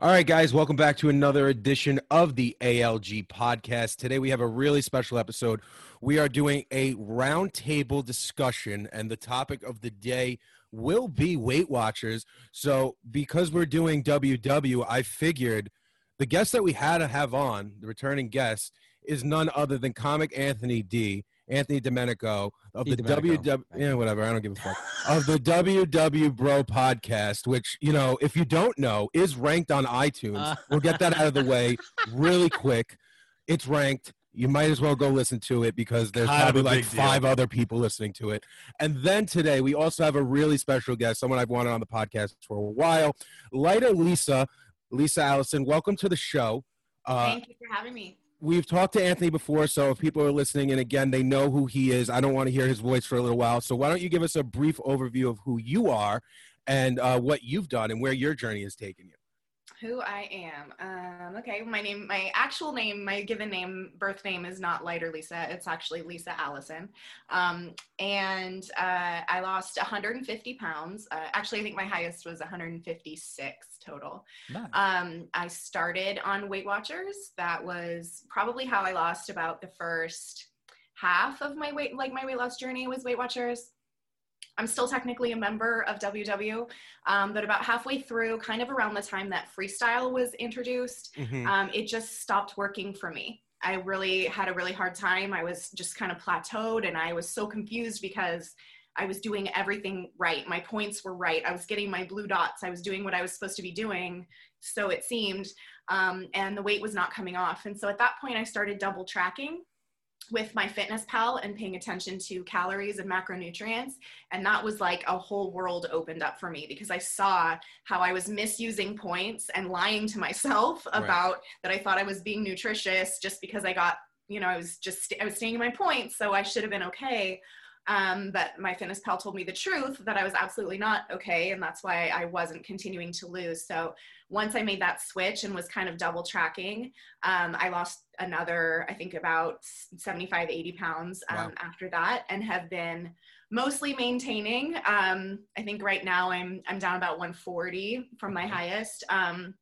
All right, guys, welcome back to another edition of the ALG podcast. Today we have a really special episode. We are doing a roundtable discussion, and the topic of the day will be Weight Watchers. So, because we're doing WW, I figured the guest that we had to have on, the returning guest, is none other than comic Anthony D. Anthony Domenico of D. the Domenico. WW, yeah, whatever. I don't give a fuck. of the WW Bro podcast, which you know, if you don't know, is ranked on iTunes. Uh. we'll get that out of the way really quick. It's ranked. You might as well go listen to it because there's Kind probably like big deal. five other people listening to it. And then today we also have a really special guest, someone I've wanted on the podcast for a while, Lita Lisa, Lisa Allison. Welcome to the show. Uh, Thank you for having me. We've talked to Anthony before, so if people are listening and again they know who he is, I don't want to hear his voice for a little while. So why don't you give us a brief overview of who you are and uh, what you've done and where your journey has taken you? Who I am. Um, okay, my name, my actual name, my given name, birth name is not Lighter Lisa. It's actually Lisa Allison. Um, and uh, I lost 150 pounds. Uh, actually, I think my highest was 156 total. Nice. Um, I started on Weight Watchers. That was probably how I lost about the first half of my weight, like my weight loss journey was Weight Watchers. I'm still technically a member of WW, um, but about halfway through, kind of around the time that freestyle was introduced, um, it just stopped working for me. I really had a really hard time. I was just kind of plateaued and I was so confused because I was doing everything right. My points were right. I was getting my blue dots. I was doing what I was supposed to be doing. So it seemed. Um, and the weight was not coming off. And so at that point, I started double tracking with my fitness pal and paying attention to calories and macronutrients and that was like a whole world opened up for me because i saw how i was misusing points and lying to myself Right. about that i thought i was being nutritious just because i got you know i was just i was staying in my points so i should have been okay um, but my fitness pal told me the truth that i was absolutely not okay and that's why i wasn't continuing to lose. So once i made that switch and was kind of double tracking um, i lost another i think about 75 80 pounds um, Wow. after that and have been mostly maintaining. Um, i think right now i'm i'm down about 140 from my highest. Um,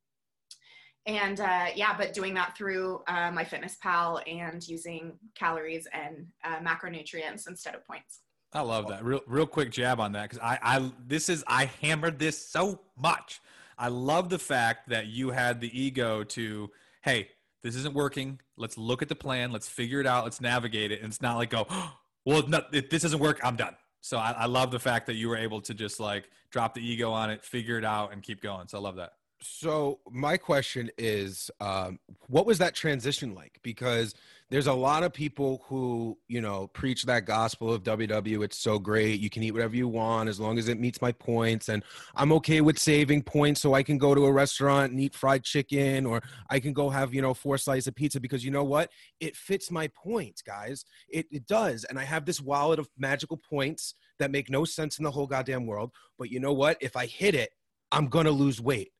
and uh, yeah but doing that through uh, my fitness pal and using calories and uh, macronutrients instead of points I love that. Real, real quick jab on that because I, I, this is I hammered this so much. I love the fact that you had the ego to, hey, this isn't working. Let's look at the plan. Let's figure it out. Let's navigate it. And it's not like go, well, no, if this doesn't work, I'm done. So I, I love the fact that you were able to just like drop the ego on it, figure it out, and keep going. So I love that. So my question is, um, what was that transition like? Because there's a lot of people who, you know, preach that gospel of WW. It's so great. You can eat whatever you want as long as it meets my points, and I'm okay with saving points so I can go to a restaurant and eat fried chicken, or I can go have you know four slices of pizza because you know what? It fits my points, guys. It it does, and I have this wallet of magical points that make no sense in the whole goddamn world. But you know what? If I hit it, I'm gonna lose weight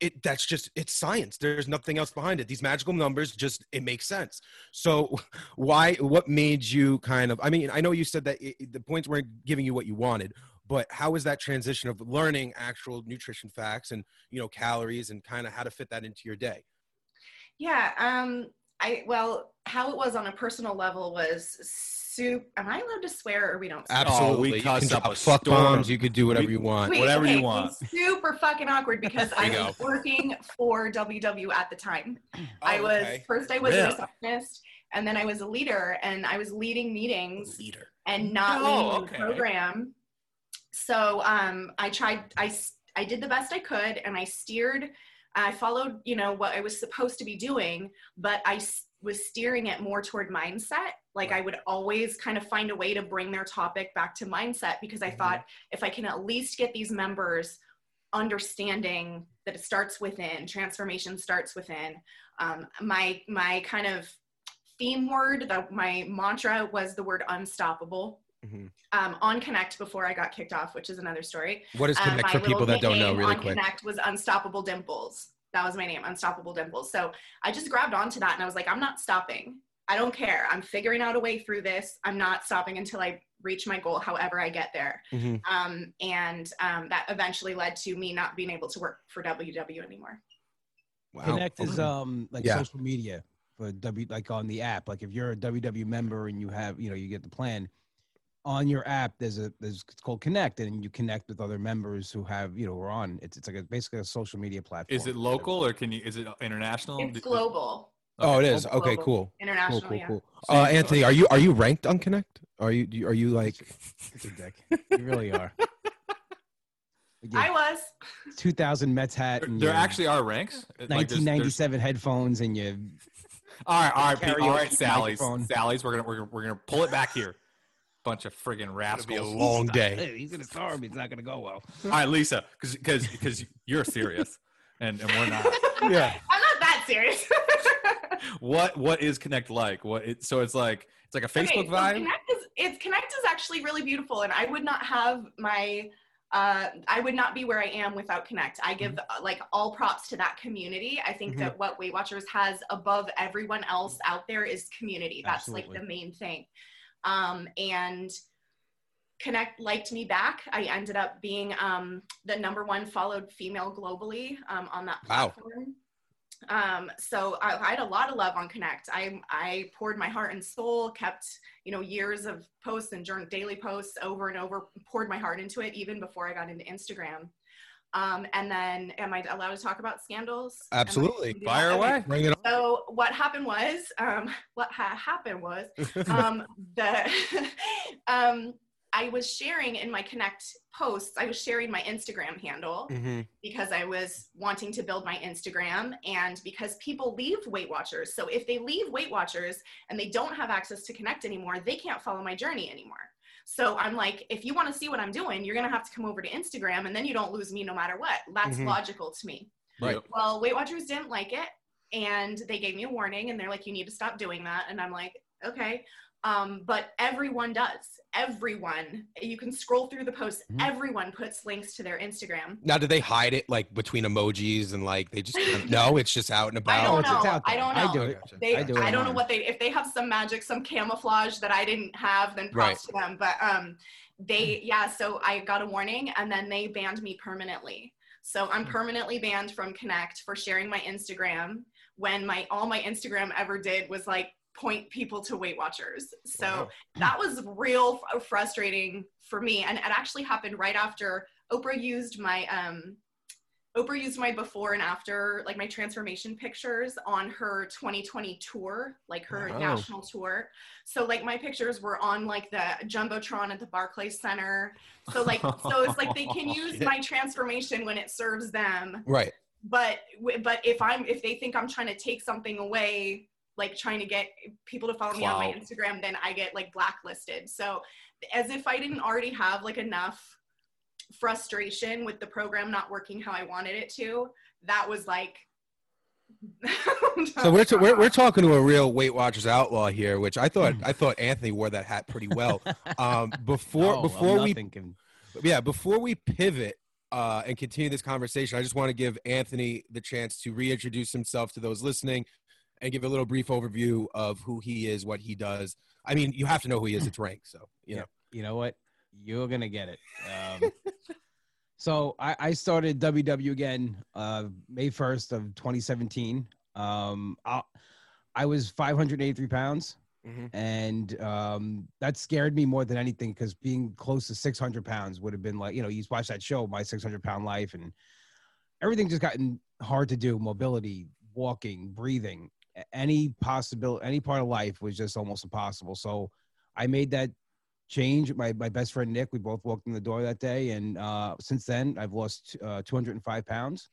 it that's just it's science. There's nothing else behind it. These magical numbers just it makes sense. So why what made you kind of i mean i know you said that it, the points weren't giving you what you wanted but how was that transition of learning actual nutrition facts and you know calories and kind of how to fit that into your day? Yeah. Um, I well, how it was on a personal level was soup. Am I allowed to swear or we don't? Swear? absolutely we you cuss can up drop a fuck storm. bombs you could do whatever We- you want Wait, whatever you want. it's Super fucking awkward because I There you was working for WW at the time. I Oh, was okay. first I was Really? a receptionist and then I was a leader and I was leading meetings leader and not Oh, leading okay. the program. So um, I tried. I I did the best I could, and I steered. I followed, you know, what I was supposed to be doing, but I s- was steering it more toward mindset. Like I would always kind of find a way to bring their topic back to mindset because I Mhm. thought if I can at least get these members understanding that it starts within, transformation starts within. Um, my my kind of theme word, the, my mantra was the word unstoppable Mhm. um, on Connect before I got kicked off, which is another story. what is Um, connect my for people that don't know really on quick Connect was Unstoppable Dimples. That was my name, Unstoppable Dimples. So I just grabbed onto that and I was like, I'm not stopping. I don't care. I'm figuring out a way through this. I'm not stopping until I reach my goal, however I get there. Mhm. Um, and um, that eventually led to me not being able to work for WW anymore. Wow. Connect is um like Yeah. social media for W like on the app. Like if you're a WW member and you have you know you get the plan on your app. There's a there's it's called Connect and you connect with other members who have you know we're on. It's it's like a, basically a social media platform. Is it local or can you? Is it international? It's Did- global, Oh, it is. Global. Okay, cool. Cool, international. cool, yeah. cool. So Uh, Anthony, are you are you ranked on Connect? Are you are you like It's a dick. you really are. I was. 2000 Mets hat. There, And there your actually are ranks. Like, there's- there's- 1997 headphones and you. All right, all right, Pete, all Sally's, microphone. Sally's. We're gonna we're gonna, we're gonna pull it back here. Bunch of friggin' It'll rascals. be a long day. He's gonna starve me. It's not gonna go well. All right, Lisa, because because because you're serious, and and we're not. Yeah. I'm not that serious. What what is Connect like? What it, so it's like it's like a Facebook Okay, vibe. Connect is it's Connect is actually really beautiful, and I would not have my uh, I would not be where I am without Connect. I give Mm-hmm. uh, like all props to that community. I think Mhm. that what Weight Watchers has above everyone else out there is community. That's like the main thing. Um, and Connect liked me back. I ended up being um, the number one followed female globally um, on that Wow. platform. Um, so I, I had a lot of love on Connect. I I poured my heart and soul, kept you know years of posts and daily posts over and over, poured my heart into it even before I got into Instagram. Um, and then, am I allowed to talk about scandals? Absolutely. Fire? Okay. away. Bring it on. So what happened was, um, what ha- happened was, um, the um, I was sharing in my Connect posts. I was sharing my Instagram handle Mhm. because I was wanting to build my Instagram and because people leave Weight Watchers. So if they leave Weight Watchers and they don't have access to Connect anymore, they can't follow my journey anymore. So I'm like, if you want to see what I'm doing, you're going to have to come over to Instagram and then you don't lose me no matter what. That's Mhm. logical to me. Right. Well, Weight Watchers didn't like it and they gave me a warning and they're like, you need to stop doing that. And I'm like, okay. Um, but everyone does. Everyone, you can scroll through the posts. Mhm. Everyone puts links to their Instagram. Now, do they hide it like between emojis and like they just no? It's just out and about. I don't it's- it's know. out I don't know. I know. do it. They, I I, do it I don't know what they if they have some magic, some camouflage that I didn't have, then props to them. But um, they yeah. So I got a warning, and then they banned me permanently. So I'm Hmm. permanently banned from Connect for sharing my Instagram when my all my Instagram ever did was like point people to Weight Watchers. So Wow. that was real f- frustrating for me, and it actually happened right after Oprah used my um Oprah used my before and after, like my transformation pictures on her 2020 tour, like her Wow. national tour. So like my pictures were on like the jumbotron at the Barclays Center. So like so it's like they can use my transformation when it serves them. Right. But but if I'm if they think I'm trying to take something away, like trying to get people to follow me on my Instagram, then I get like blacklisted. So as if I didn't already have like enough frustration with the program not working how I wanted it to, that was like. So we're, t- we're we're talking to a real Weight Watchers outlaw here, which I thought Hmm. I thought Anthony wore that hat pretty well. Um, before I'm before not we thinking. yeah before we pivot uh, and continue this conversation, I just want to give Anthony the chance to reintroduce himself to those listening and give a little brief overview of who he is, what he does. I mean, you have to know who he is. It's rank, so you know. you know what? You're gonna get it. Um, so I, I started WW again uh, May 1st of 2017. Um, I, I was 583 pounds, Mhm. and um, that scared me more than anything because being close to 600 pounds would have been like you know you watch that show, My 600 Pound Life, and everything just gotten hard to do. Mobility, walking, breathing, any possibility, any part of life was just almost impossible. So I made that change. My my best friend Nick, we both walked in the door that day, and uh, since then I've lost uh, 205 pounds.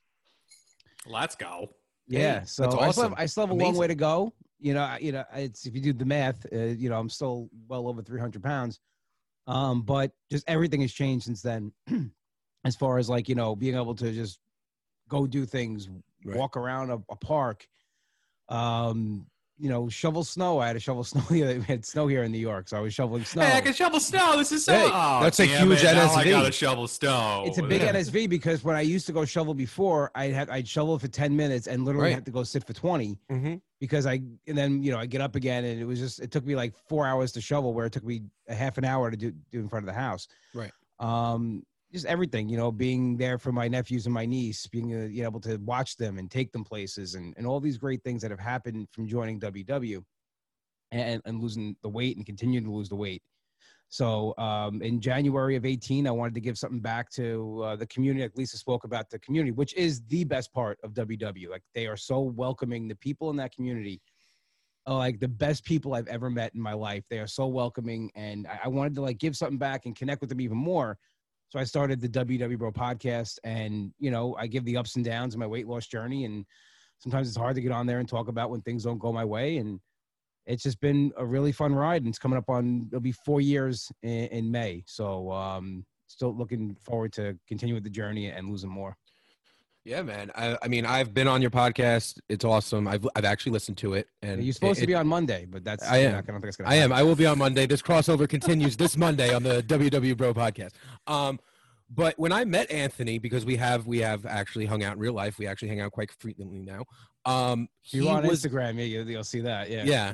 Let's go. Yeah, Hey, so that's I, still have, I still have a long way to go. You know, I- you know, it's if you do the math, uh, you know, I'm still well over 300 pounds. Um, but just everything has changed since then, as far as like you know, being able to just go do things, Right. walk around a, a park, um, you know, shovel snow. I had to shovel snow. We had snow here in New York, so I was shoveling snow. Hey, I can shovel snow. This is so. Hey, oh, that's a huge it, Now I NSV. gotta shovel snow. it's a big yeah. NSV because when I used to go shovel before, I'd have I'd shovel for ten minutes and literally Right. have to go sit for twenty Mm-hmm. because I and then you know I get up again and it was just it took me like four hours to shovel where it took me a half an hour to do do in front of the house. Right. Um, just everything, you know, being there for my nephews and my niece, being uh, you know, able to watch them and take them places, and and all these great things that have happened from joining WW, and and losing the weight and continuing to lose the weight. So um, in January of 18, I wanted to give something back to uh, the community. Like Lisa spoke about the community, which is the best part of WW. Like they are so welcoming. The people in that community are like the best people I've ever met in my life. They are so welcoming, and I, I wanted to like give something back and connect with them even more. So I started the WW Bro podcast, and you know I give the ups and downs of my weight loss journey, and sometimes it's hard to get on there and talk about when things don't go my way, and it's just been a really fun ride. And it's coming up on it'll be four years in, in may. So um still looking forward to continuing the journey and losing more Yeah, man. I, I mean, I've been on your podcast. It's awesome. I've I've actually listened to it, and you're supposed it- to be on monday but that's I am. not I don't think it's gonna I am. I will be on Monday. This crossover continues this Monday on the WW Bro podcast. Um, but when I met Anthony, because we have we have actually hung out in real life, we actually hang out quite frequently now. Um, he you're on was instagram yeah you- you'll see that yeah yeah.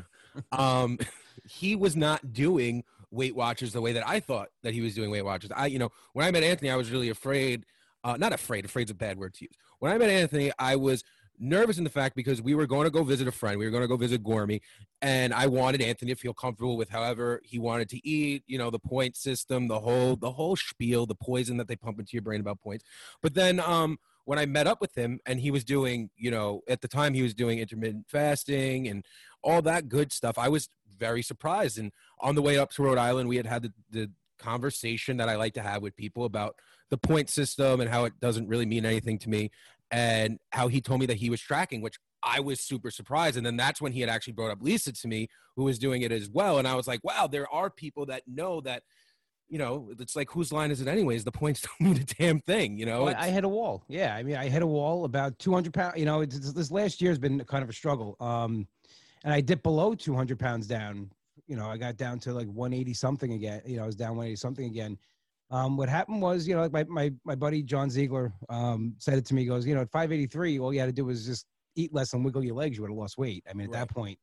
Um, he was not doing Weight Watchers the way that I thought that he was doing Weight Watchers. I, you know, when I met Anthony, I was really afraid. Uh, not afraid. Afraid's a bad word to use. When I met Anthony, I was nervous in the fact because we were going to go visit a friend. We were going to go visit Gormy, and I wanted Anthony to feel comfortable with however he wanted to eat. You know, the point system, the whole the whole spiel, the poison that they pump into your brain about points. But then, um, when I met up with him, and he was doing, you know, at the time he was doing intermittent fasting and all that good stuff. I was very surprised. And on the way up to Rhode Island, we had had the, the conversation that I like to have with people about the point system and how it doesn't really mean anything to me, and how he told me that he was tracking, which I was super surprised. And then that's when he had actually brought up Lisa to me, who was doing it as well. And I was like, wow, there are people that know that. You know, it's like whose line is it anyways? The points don't mean a damn thing. You know, Well, I hit a wall. Yeah, I mean, I hit a wall about 200 pounds. You know, it's, it's- this last year has been kind of a struggle. Um, and I dipped below 200 pounds down. You know, I got down to like 180 something again. You know, I was down 180 something again. Um, what happened was, you know, like my my my buddy John Ziegler um, said it to me. He goes, you know, at 583, all you had to do was just eat less and wiggle your legs. You would have lost weight. I mean, at Right. that point.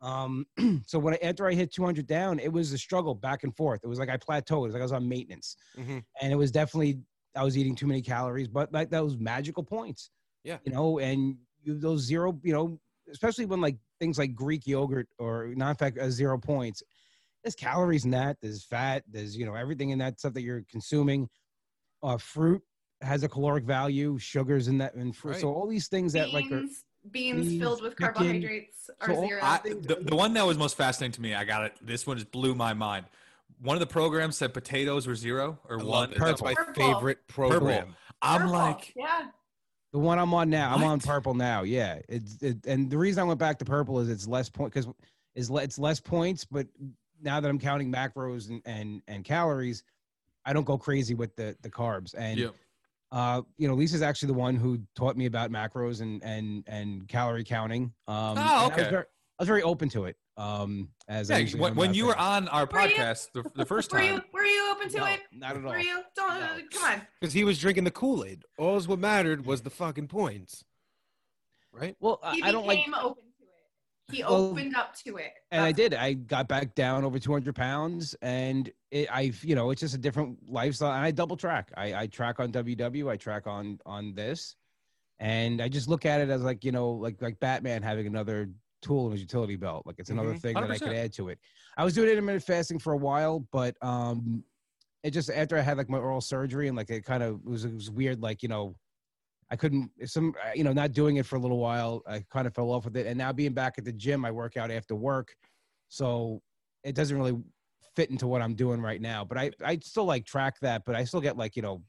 Um, so when I, after I hit 200 down, it was a struggle back and forth. It was like I plateaued. It was like I was on maintenance Mhm. and it was definitely I was eating too many calories, but like those magical points. Yeah. You know, and you, those zero, you know, especially when like things like Greek yogurt or non-fat uh, zero points, there's calories in that. There's fat. There's you know everything in that stuff that you're consuming. Uh, fruit has a caloric value. Sugars in that and fruit. Right. So all these things that like are beans, beans beans, filled with chicken. carbohydrates are So zero. I, the, the one that was most fascinating to me, I got it. This one just blew my mind. One of the programs said potatoes were zero or I one. it. That's my Purple. favorite program. I'm Purple. like, yeah, The one I'm on now, I'm on purple now. Yeah, it's it, and the reason I went back to purple is it's less point because is le- it's less points, but now that I'm counting macros and and and calories, I don't go crazy with the the carbs. And yeah. uh, you know, Lisa's actually the one who taught me about macros and and and calorie counting. Um, and I was okay. very, I was very open to it. Um, as Yeah, when, when you there. were on our Were podcast the, the first were time, you were you open to No, it? not at all. Were you? Don't No. come on. Because he was drinking the Kool Aid. All what mattered was the fucking points. Right? Well, I, He I don't like became open to it. He Well, opened up to it. and I did. I got back down over 200 pounds, and it, I've, you know, it's just a different lifestyle. And I double track. I, I track on WW. I track on on this, and I just look at it as like, you know, like like Batman having another tool in his utility belt. Like it's another Mhm. thing that I could add to it. I was doing intermittent fasting for a while, but um, it just after I had like my oral surgery and like it kind of was it was weird. Like you know, I couldn't some uh, you know not doing it for a little while. I kind of fell off with it, and now being back at the gym, I work out after work, so it doesn't really fit into what I'm doing right now. But I I still like track that, but I still get like you know.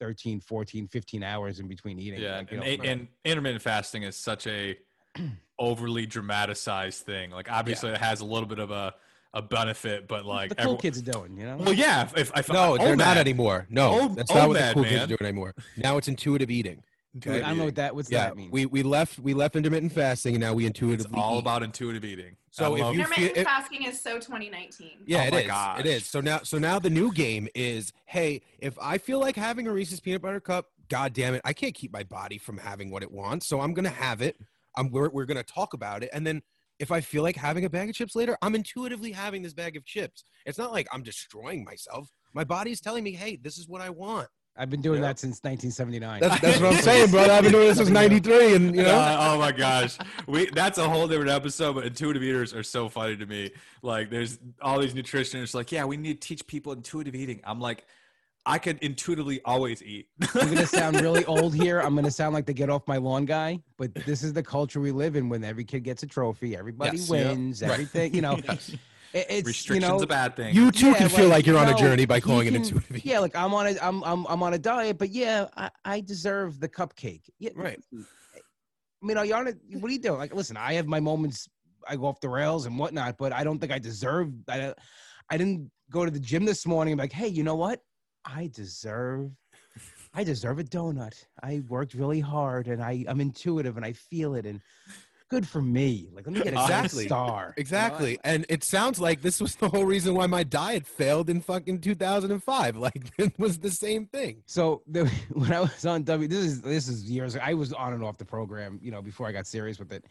13 14 15 hours in between eating yeah, like, and, know, and intermittent fasting is such a overly dramatized thing. Like, obviously, it has a little bit of a a benefit, but like, the cool everyone- kids are doing you know well, yeah. If, if, if No, they're not OMAD anymore. No, Oh, that's not what the OMAD, cool kids man. are doing anymore. Now it's intuitive eating. Intuitive I don't know what that. What's yeah, that mean? we we left we left intermittent fasting, and now we It's intuitively all eat. about intuitive eating. So I if love- you Intermittent feel- fasting is so 2019. Yeah, Oh it my is. gosh. It is. So now, so now the new game is: Hey, if I feel like having a Reese's peanut butter cup, God damn it, I can't keep my body from having what it wants. So I'm gonna have it. I'm we're we're gonna talk about it, and then if I feel like having a bag of chips later, I'm intuitively having this bag of chips. It's not like I'm destroying myself. My body's telling me, "Hey, this is what I want." I've been doing Yeah. that since 1979. That's, that's what I'm saying, brother. I've been doing this since '93, and you know. Uh, oh my gosh, we that's a whole different episode. But intuitive eaters are so funny to me. Like, there's all these nutritionists like, yeah, we need to teach people intuitive eating. I'm like, I could intuitively always eat. I'm gonna sound really old here. I'm gonna sound like the get off my lawn guy, but this is the culture we live in. When every kid gets a trophy, everybody Yes, yeah. wins, Right. everything. You know, Yes. It, it's Restrictions you know, a bad thing. You too Yeah, can feel like you're on a journey by he calling it can- intuitive. Yeah, like I'm on a I'm I'm I'm on a diet, but yeah, I, I deserve the cupcake. Yeah, Right. I mean, are you on it? What are you doing? Like, listen, I have my moments. I go off the rails and whatnot, but I don't think I deserve. I, I didn't go to the gym this morning. and be like, hey, you know what? I deserve. I deserve a donut. I worked really hard, and I I'm intuitive, and I feel it, and good for me. Like, let me get a Exactly. exactly. star. Exactly. And it sounds like this was the whole reason why my diet failed in fucking 2005. Like it was the same thing. So the, when I was on W, this is this is years. I was on and off the program, you know, before I got serious with it.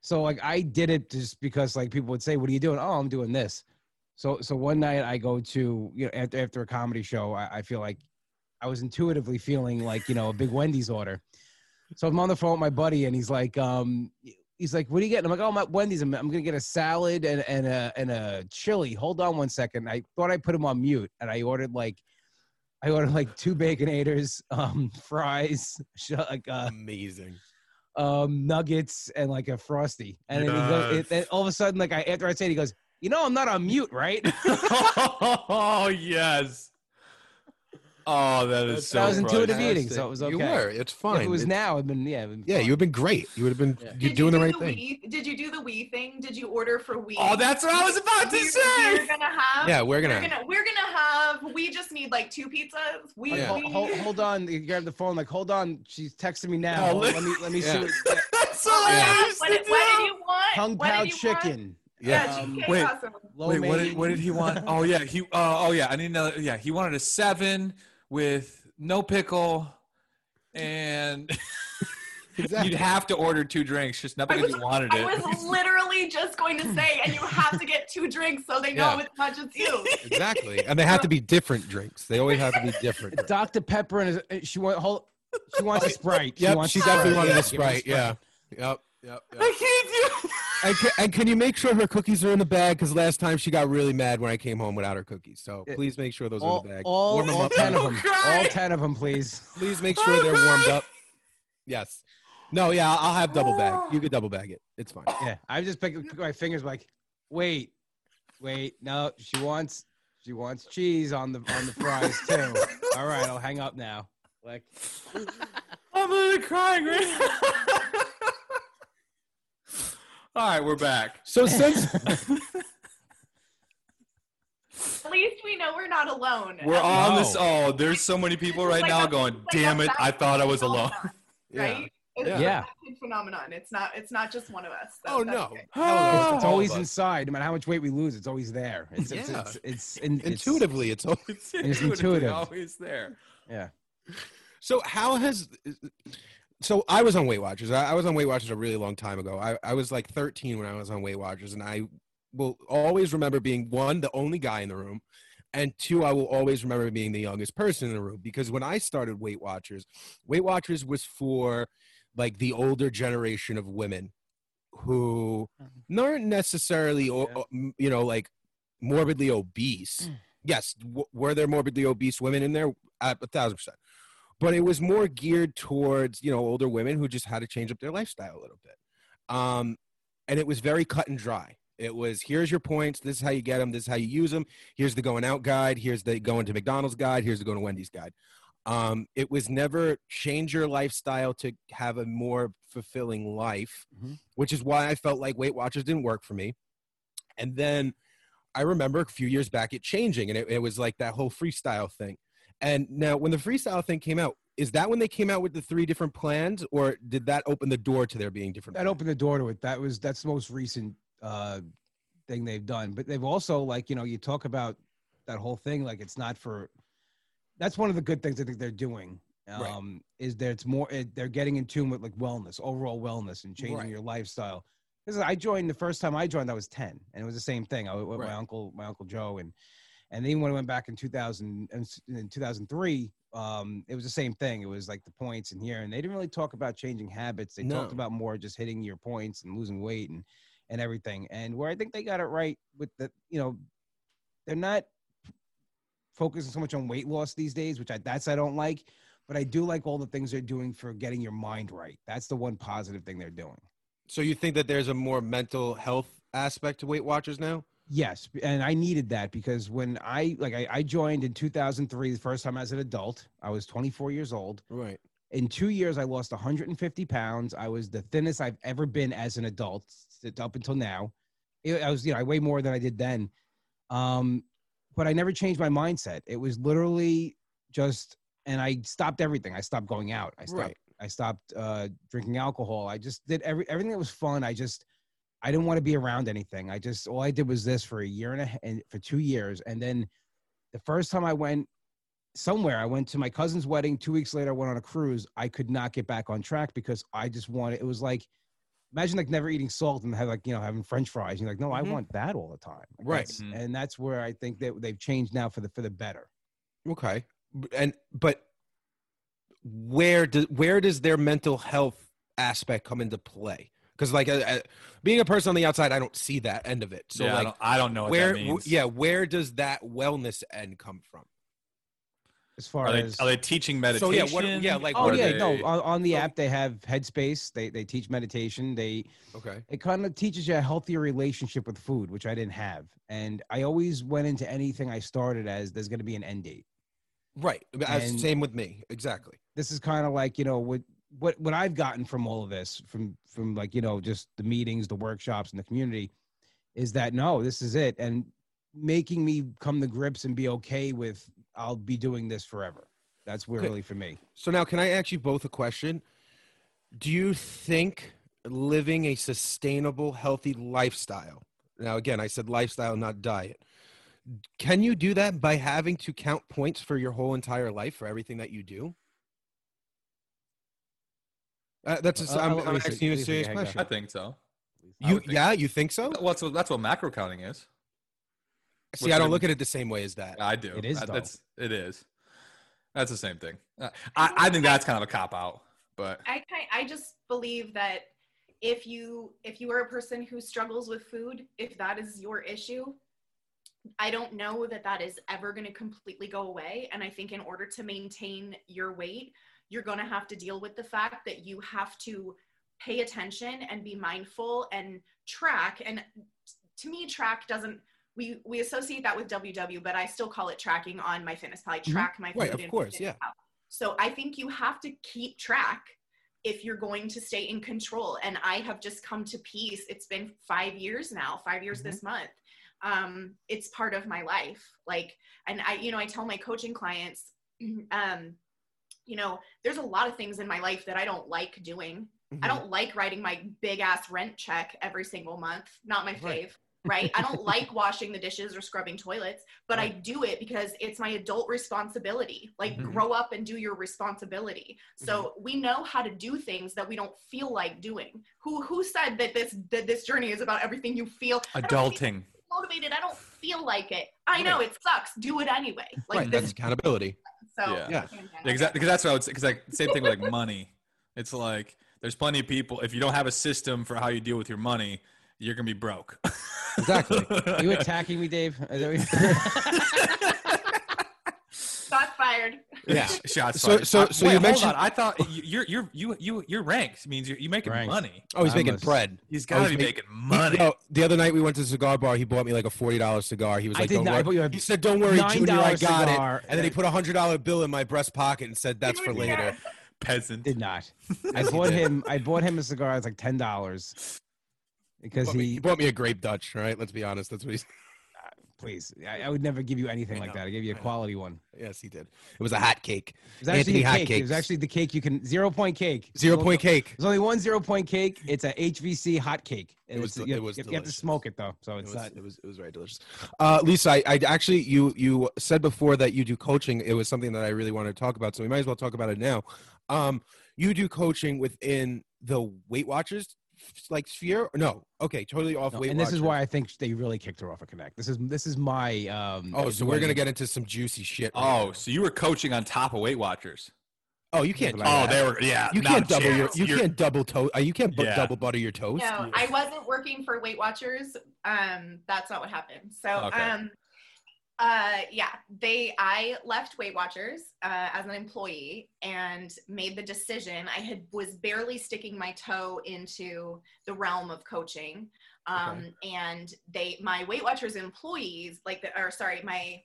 So like I did it just because like people would say, "What are you doing?" Oh, I'm doing this. So so one night I go to you know after after a comedy show, I, I feel like I was intuitively feeling like you know a big Wendy's order. So I'm on the phone with my buddy, and he's like, um, he's like, "What are you getting?" I'm like, "Oh, my Wendy's. I'm, I'm gonna get a salad and and a and a chili." Hold on one second. I thought I put him on mute, and I ordered like. I ordered like two baconators, um, fries, like uh, Amazing. um, nuggets, and like a frosty. And then, he goes, it, then all of a sudden, like I after I said, it, he goes, "You know, I'm not on mute, right?" oh yes. Oh, that is so. That was intuitive priceless. eating, so it was okay. You were. It's if fine. it was It's- now, it'd been yeah. it'd been Yeah, you've been great. You would have been Yeah. you're Did doing you the do right thing. we, did you do the we thing? Did you order for we? Oh, that's what I was about to We're- say. We're gonna have. Yeah, we're We're gonna. gonna we're gonna have. We just need like two pizzas. We. Like, Yeah. hold, hold, hold on, you grab the phone. Like, hold on, she's texting me now. Oh, let me let me yeah. see. What, That's Oh, what I yeah. used What, to did- what did you want? Kung what Pao did you want? chicken. Yeah, Yeah. Um, wait. awesome. Wait, what did, what did he want? Oh yeah, he. Uh, oh yeah, I need another. Yeah, he wanted a seven with no pickle, and Exactly. you'd have to order two drinks just not because was- you wanted it. I was literally just going to say, and you have to get two drinks so they know Yeah. it's not just you. Exactly. And they have to be different drinks. They always have to be different. drinks. Dr Pepper and uh, she want hold. She wants a sprite. Yep, wants she definitely wanted Yeah, a sprite. Yeah. Yep. Yep. yep. I can't do. And, can, and can you make sure her cookies are in the bag? Because last time she got really mad when I came home without her cookies. So Yeah. please make sure those are All, in the bag. all, Warm 'em all up. ten of them. cry. All ten of them, please. Please make sure they're warmed up. Yes. No, yeah, I'll I'll have double bag. Oh. You could double bag it. It's fine. Yeah, I just pick, pick my fingers like, wait, wait, no, she wants she wants cheese on the on the fries too. All right, I'll hang up now. Like, I'm literally crying right now. All right, we're back. So since At least we know we're not alone. We're on No. this. Oh, there's so many people right Like now a- going, like "Damn it! I thought I was alone." phenomenon, yeah. Right? It's Yeah. a Yeah. big phenomenon. It's not. It's not just one of us. so Oh that's no. good. Hell no, it's, it's all always us. inside. No matter how much weight we lose, it's always there. It's it's Yeah. it's, it's, in, it's intuitively it's all It's, It's intuitively intuitive. always there. Yeah. So how has so I was on Weight Watchers. I, I was on Weight Watchers a really long time ago. I, I was like 13 when I was on Weight Watchers, and I will always remember being one, the only guy in the room, and two, I will always remember being the youngest person in the room because when I started Weight Watchers, Weight Watchers was for like the older generation of women who mm-hmm. aren't necessarily, o- Yeah. you know, like morbidly obese. Mm. Yes, w- were there morbidly obese women in there? At a thousand percent but it was more geared towards you know older women who just had to change up their lifestyle a little bit. Um, and it was very cut and dry. It was here's your points. This is how you get them this is how you use them here's the going out guide. Here's the going to mcdonald's guide. Here's the going to wendy's guide. Um, it was never change your lifestyle to have a more fulfilling life Mhm. which is why i felt like weight watchers didn't work for me. And then i remember a few years back it changing and it, it was like that whole freestyle thing and now, when the freestyle thing came out, is that when they came out with the three different plans, or did that open the door to there being different? that plans? opened the door to it. That was that's the most recent uh, thing they've done. But they've also like you know you talk about that whole thing like it's not for. That's one of the good things I think they're doing. Right. Um, Is that it's more it, they're getting in tune with like wellness, overall wellness, and changing Right. your lifestyle. Because I joined the first time I joined, I was ten, and it was the same thing. I went with Right. my uncle, my uncle Joe, and and then when I went back in 2000 in 2003, um, it was the same thing. It was like the points in here, and they didn't really talk about changing habits. They talked about more just hitting your points and losing weight and and everything. And where I think they got it right with the, you know, they're not focusing so much on weight loss these days, which I that's I don't like. But I do like all the things they're doing for getting your mind right. That's the one positive thing they're doing. So you think that there's a more mental health aspect to Weight Watchers now? Yes, and I needed that because when I like I, I joined in 2003, the first time as an adult, I was 24 years old. Right. In two years, I lost 150 pounds. I was the thinnest I've ever been as an adult up until now. It- I was, you know, I weigh more than I did then. Um, but I never changed my mindset. It was literally just, and I stopped everything. I stopped going out. I stopped Right. I stopped uh, drinking alcohol. I just did every everything that was fun. I just I didn't want to be around anything. I just all I did was this for a year and a and for two years, and then the first time I went somewhere, I went to my cousin's wedding. Two weeks later, I went on a cruise. I could not get back on track because I just wanted. It was like imagine like never eating salt and have like you know having French fries. You're like, no, I Mhm. want that all the time. Like, Right. that's- Mhm. and that's where I think that they've changed now for the for the better. Okay. And but where does where does their mental health aspect come into play? Because like uh, uh, being a person on the outside, I don't see that end of it. So yeah, I, like don't, I don't know what where that w- yeah, where does that wellness end come from? As far Are they, as are they teaching meditation? So, meditation? yeah, what- yeah, like, Oh what yeah, they- no. On, on the so- app, they have Headspace. They they teach meditation. They Okay. it kind of teaches you a healthier relationship with food, which I didn't have. And I always went into anything I started as there's going to be an end date. Right. As, And- same with me. Exactly. This is kind of like you know what what what I've gotten from all of this, from from like you know just the meetings, the workshops, and the community, is that no, this is it, and making me come to grips and be okay with I'll be doing this forever. That's where Okay. really for me. So now, can I ask you both a question? Do you think living a sustainable, healthy lifestyle? Now, again, I said lifestyle, not diet. Can you do that by having to count points for your whole entire life for everything that you do? Uh, that's a, Uh, I'm, I'm asking you a serious question. I think so. You, think yeah, you think so? Well, that's what, that's what macro counting is. See, what's I don't look at it the same way as that. I do. It is. I, that's it is. That's the same thing. Uh, I, I think that's kind of a cop out, but I I just believe that if you if you are a person who struggles with food, if that is your issue, I don't know that that is ever going to completely go away. And I think in order to maintain your weight, you're going to have to deal with the fact that you have to pay attention and be mindful and track. And to me, track doesn't. We, we associate that with WW, but I still call it tracking on my fitness pal. I track my food. Right, of course, Fitness yeah. Pal. So I think you have to keep track if you're going to stay in control. And I have just come to peace. It's been five years now, five years Mhm. this month. Um, it's part of my life. Like, and I, you know, I tell my coaching clients, um, you know, there's a lot of things in my life that I don't like doing. I Mhm. don't like writing my big ass rent check every single month. Not my fave. Right. Right. I don't like washing the dishes or scrubbing toilets, but I do it because it's my adult responsibility. Like, Mhm. grow up and do your responsibility. So we know how to do things that we don't feel like doing. Who who said that this that this journey is about everything you feel? I adulting. motivated. I don't feel like it. I know it sucks. Do it anyway. Like right, this. that's accountability. So Yeah. Yeah. Exactly, because that's what I would say. Because like same thing with like money. It's like there's plenty of people. If you don't have a system for how you deal with your money, you're gonna be broke. Exactly. Are you attacking me, Dave? Is that what you- Shots fired. Yeah. Shots So- fired. so- Uh, so wait, you hold mentioned- on. I thought you- you're you're you you your ranks means you're you making Ranks. money. Oh, he's I making must- bread. He's got to was be make- making money. No, the other night we went to the cigar bar. He bought me like a forty dollars cigar. He was like, "Don't not- I bought you worry." a He said, "Don't worry, Junior, I got cigar, it." And then he put a hundred dollar bill in my breast pocket and said, "That's for later." Peasant. Did not. I bought him. I bought him a cigar. It's like ten dollars He because bought, he he bought me a grape Dutch. Right? Let's be honest. That's what he's. Please. I, I would never give you anything like that. I gave you a quality one. Yes, he did. It was a hot cake. It was actually Anthony a hot cake. It was actually the cake you can zero point cake. Zero point cake. There's only one zero point cake. It's a HVC hot cake. It was it's- you it was you have to smoke it though, so It it's was, not. it was it was very delicious. Uh, Lisa, I, I actually you you said before that you do coaching. It was something that I really wanted to talk about, so we might as well talk about it now. Um, you do coaching within the Weight Watchers like sphere? No, okay, totally off No, Weight and this Watchers. is why I think they really kicked her off a connect. This is this is my um. Oh, so we're gonna get into some juicy shit. right Oh, now. so you were coaching on top of Weight Watchers? oh, you can't. Oh, they were. Yeah, You can't a double your. You You're- can't double toast. Uh, you can't bu- Yeah. double butter your toast. No, I wasn't working for Weight Watchers. Um, that's not what happened. So, Okay. um, uh, yeah, they. I left Weight Watchers uh, as an employee and made the decision. I had was barely sticking my toe into the realm of coaching, um, and they, my Weight Watchers employees, like the, or sorry, my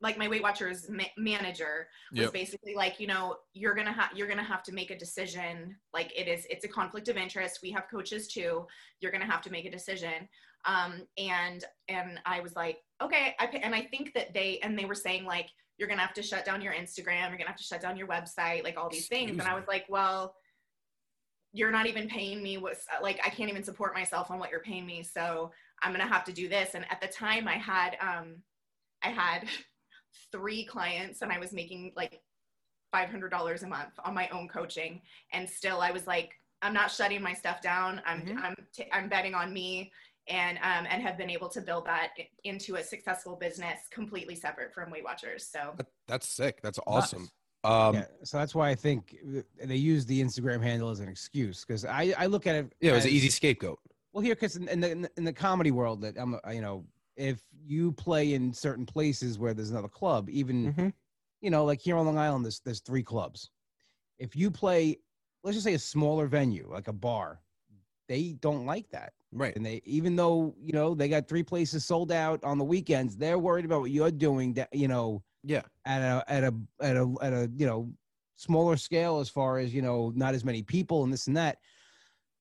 like my Weight Watchers ma- manager was Yep. basically like, you know, you're gonna have you're gonna have to make a decision. Like it is, it's a conflict of interest. We have coaches too. You're gonna have to make a decision. Um, and and I was like, okay. I and I think that they and they were saying like, you're gonna have to shut down your Instagram. You're gonna have to shut down your website. Like all these things. Excuse And I was like, well, you're not even paying me what like I can't even support myself on what you're paying me. So I'm gonna have to do this. And at the time, I had um, I had three clients and I was making like $500 a month on my own coaching. And still I was like, I'm not shutting my stuff down. I'm, Mhm. I'm, t- I'm betting on me and, um, and have been able to build that into a successful business completely separate from Weight Watchers. So That- that's sick. That's awesome. Nice. Um, yeah, so that's why I think they use the Instagram handle as an excuse because I, I look at it. yeah, it was an easy scapegoat. Well, here, because in, in the in the- comedy world, that I'm, uh, you know, if you play in certain places where there's another club, even Mhm. you know, like here on Long Island, there's there's three clubs. If you play, let's just say a smaller venue, like a bar, they don't like that, Right. and they even though you know they got three places sold out on the weekends, they're worried about what you're doing. That you know, Yeah. at a at a at a at a you know smaller scale as far as you know not as many people and this and that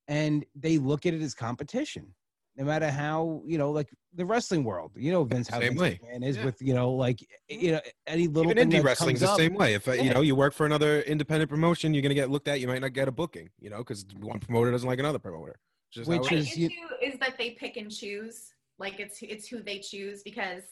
and they look at it as competition no matter how you know like the wrestling world you know vince how Same Vince way. McMahon is Yeah. with you know like you know any little Even indie that wrestling's comes the up, same way. If uh, you know you work for another independent promotion, you're gonna get looked at. You might not get a booking. You know, because one promoter doesn't like another promoter. Just how Which is. is- you- issue is that they pick and choose. Like it's it's who they choose because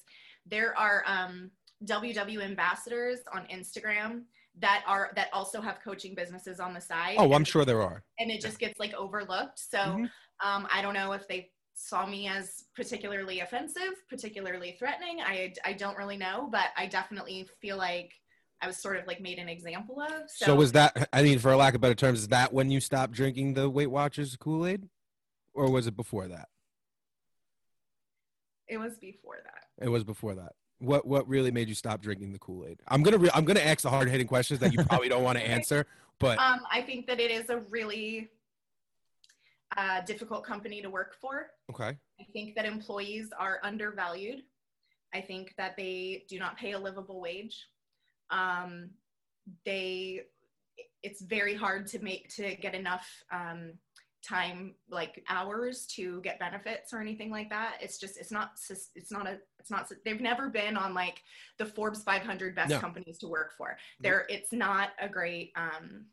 there are um, WW ambassadors on Instagram that are that also have coaching businesses on the side. Oh, I'm sure there are. and it just gets like overlooked. So Mhm. um, I don't know if they saw me as particularly offensive, particularly threatening. I I don't really know, but I definitely feel like I was sort of like made an example of. So, was that? I mean, for a lack of better terms, is that when you stopped drinking the Weight Watchers Kool Aid, or was it before that? it was before that. It was before that. What What really made you stop drinking the Kool Aid? I'm gonna re- I'm gonna ask the hard hitting questions that you probably don't want to answer, but Um, I think that it is a really uh, difficult company to work for. okay. I think that employees are undervalued. I think that they do not pay a livable wage. Um, they, it's very hard to make to get enough um, time, like hours, to get benefits or anything like that. It's just, it's not, it's not a, it's not. They've never been on like the Forbes 500 best No. companies to work for. They're, it's not a great. Um,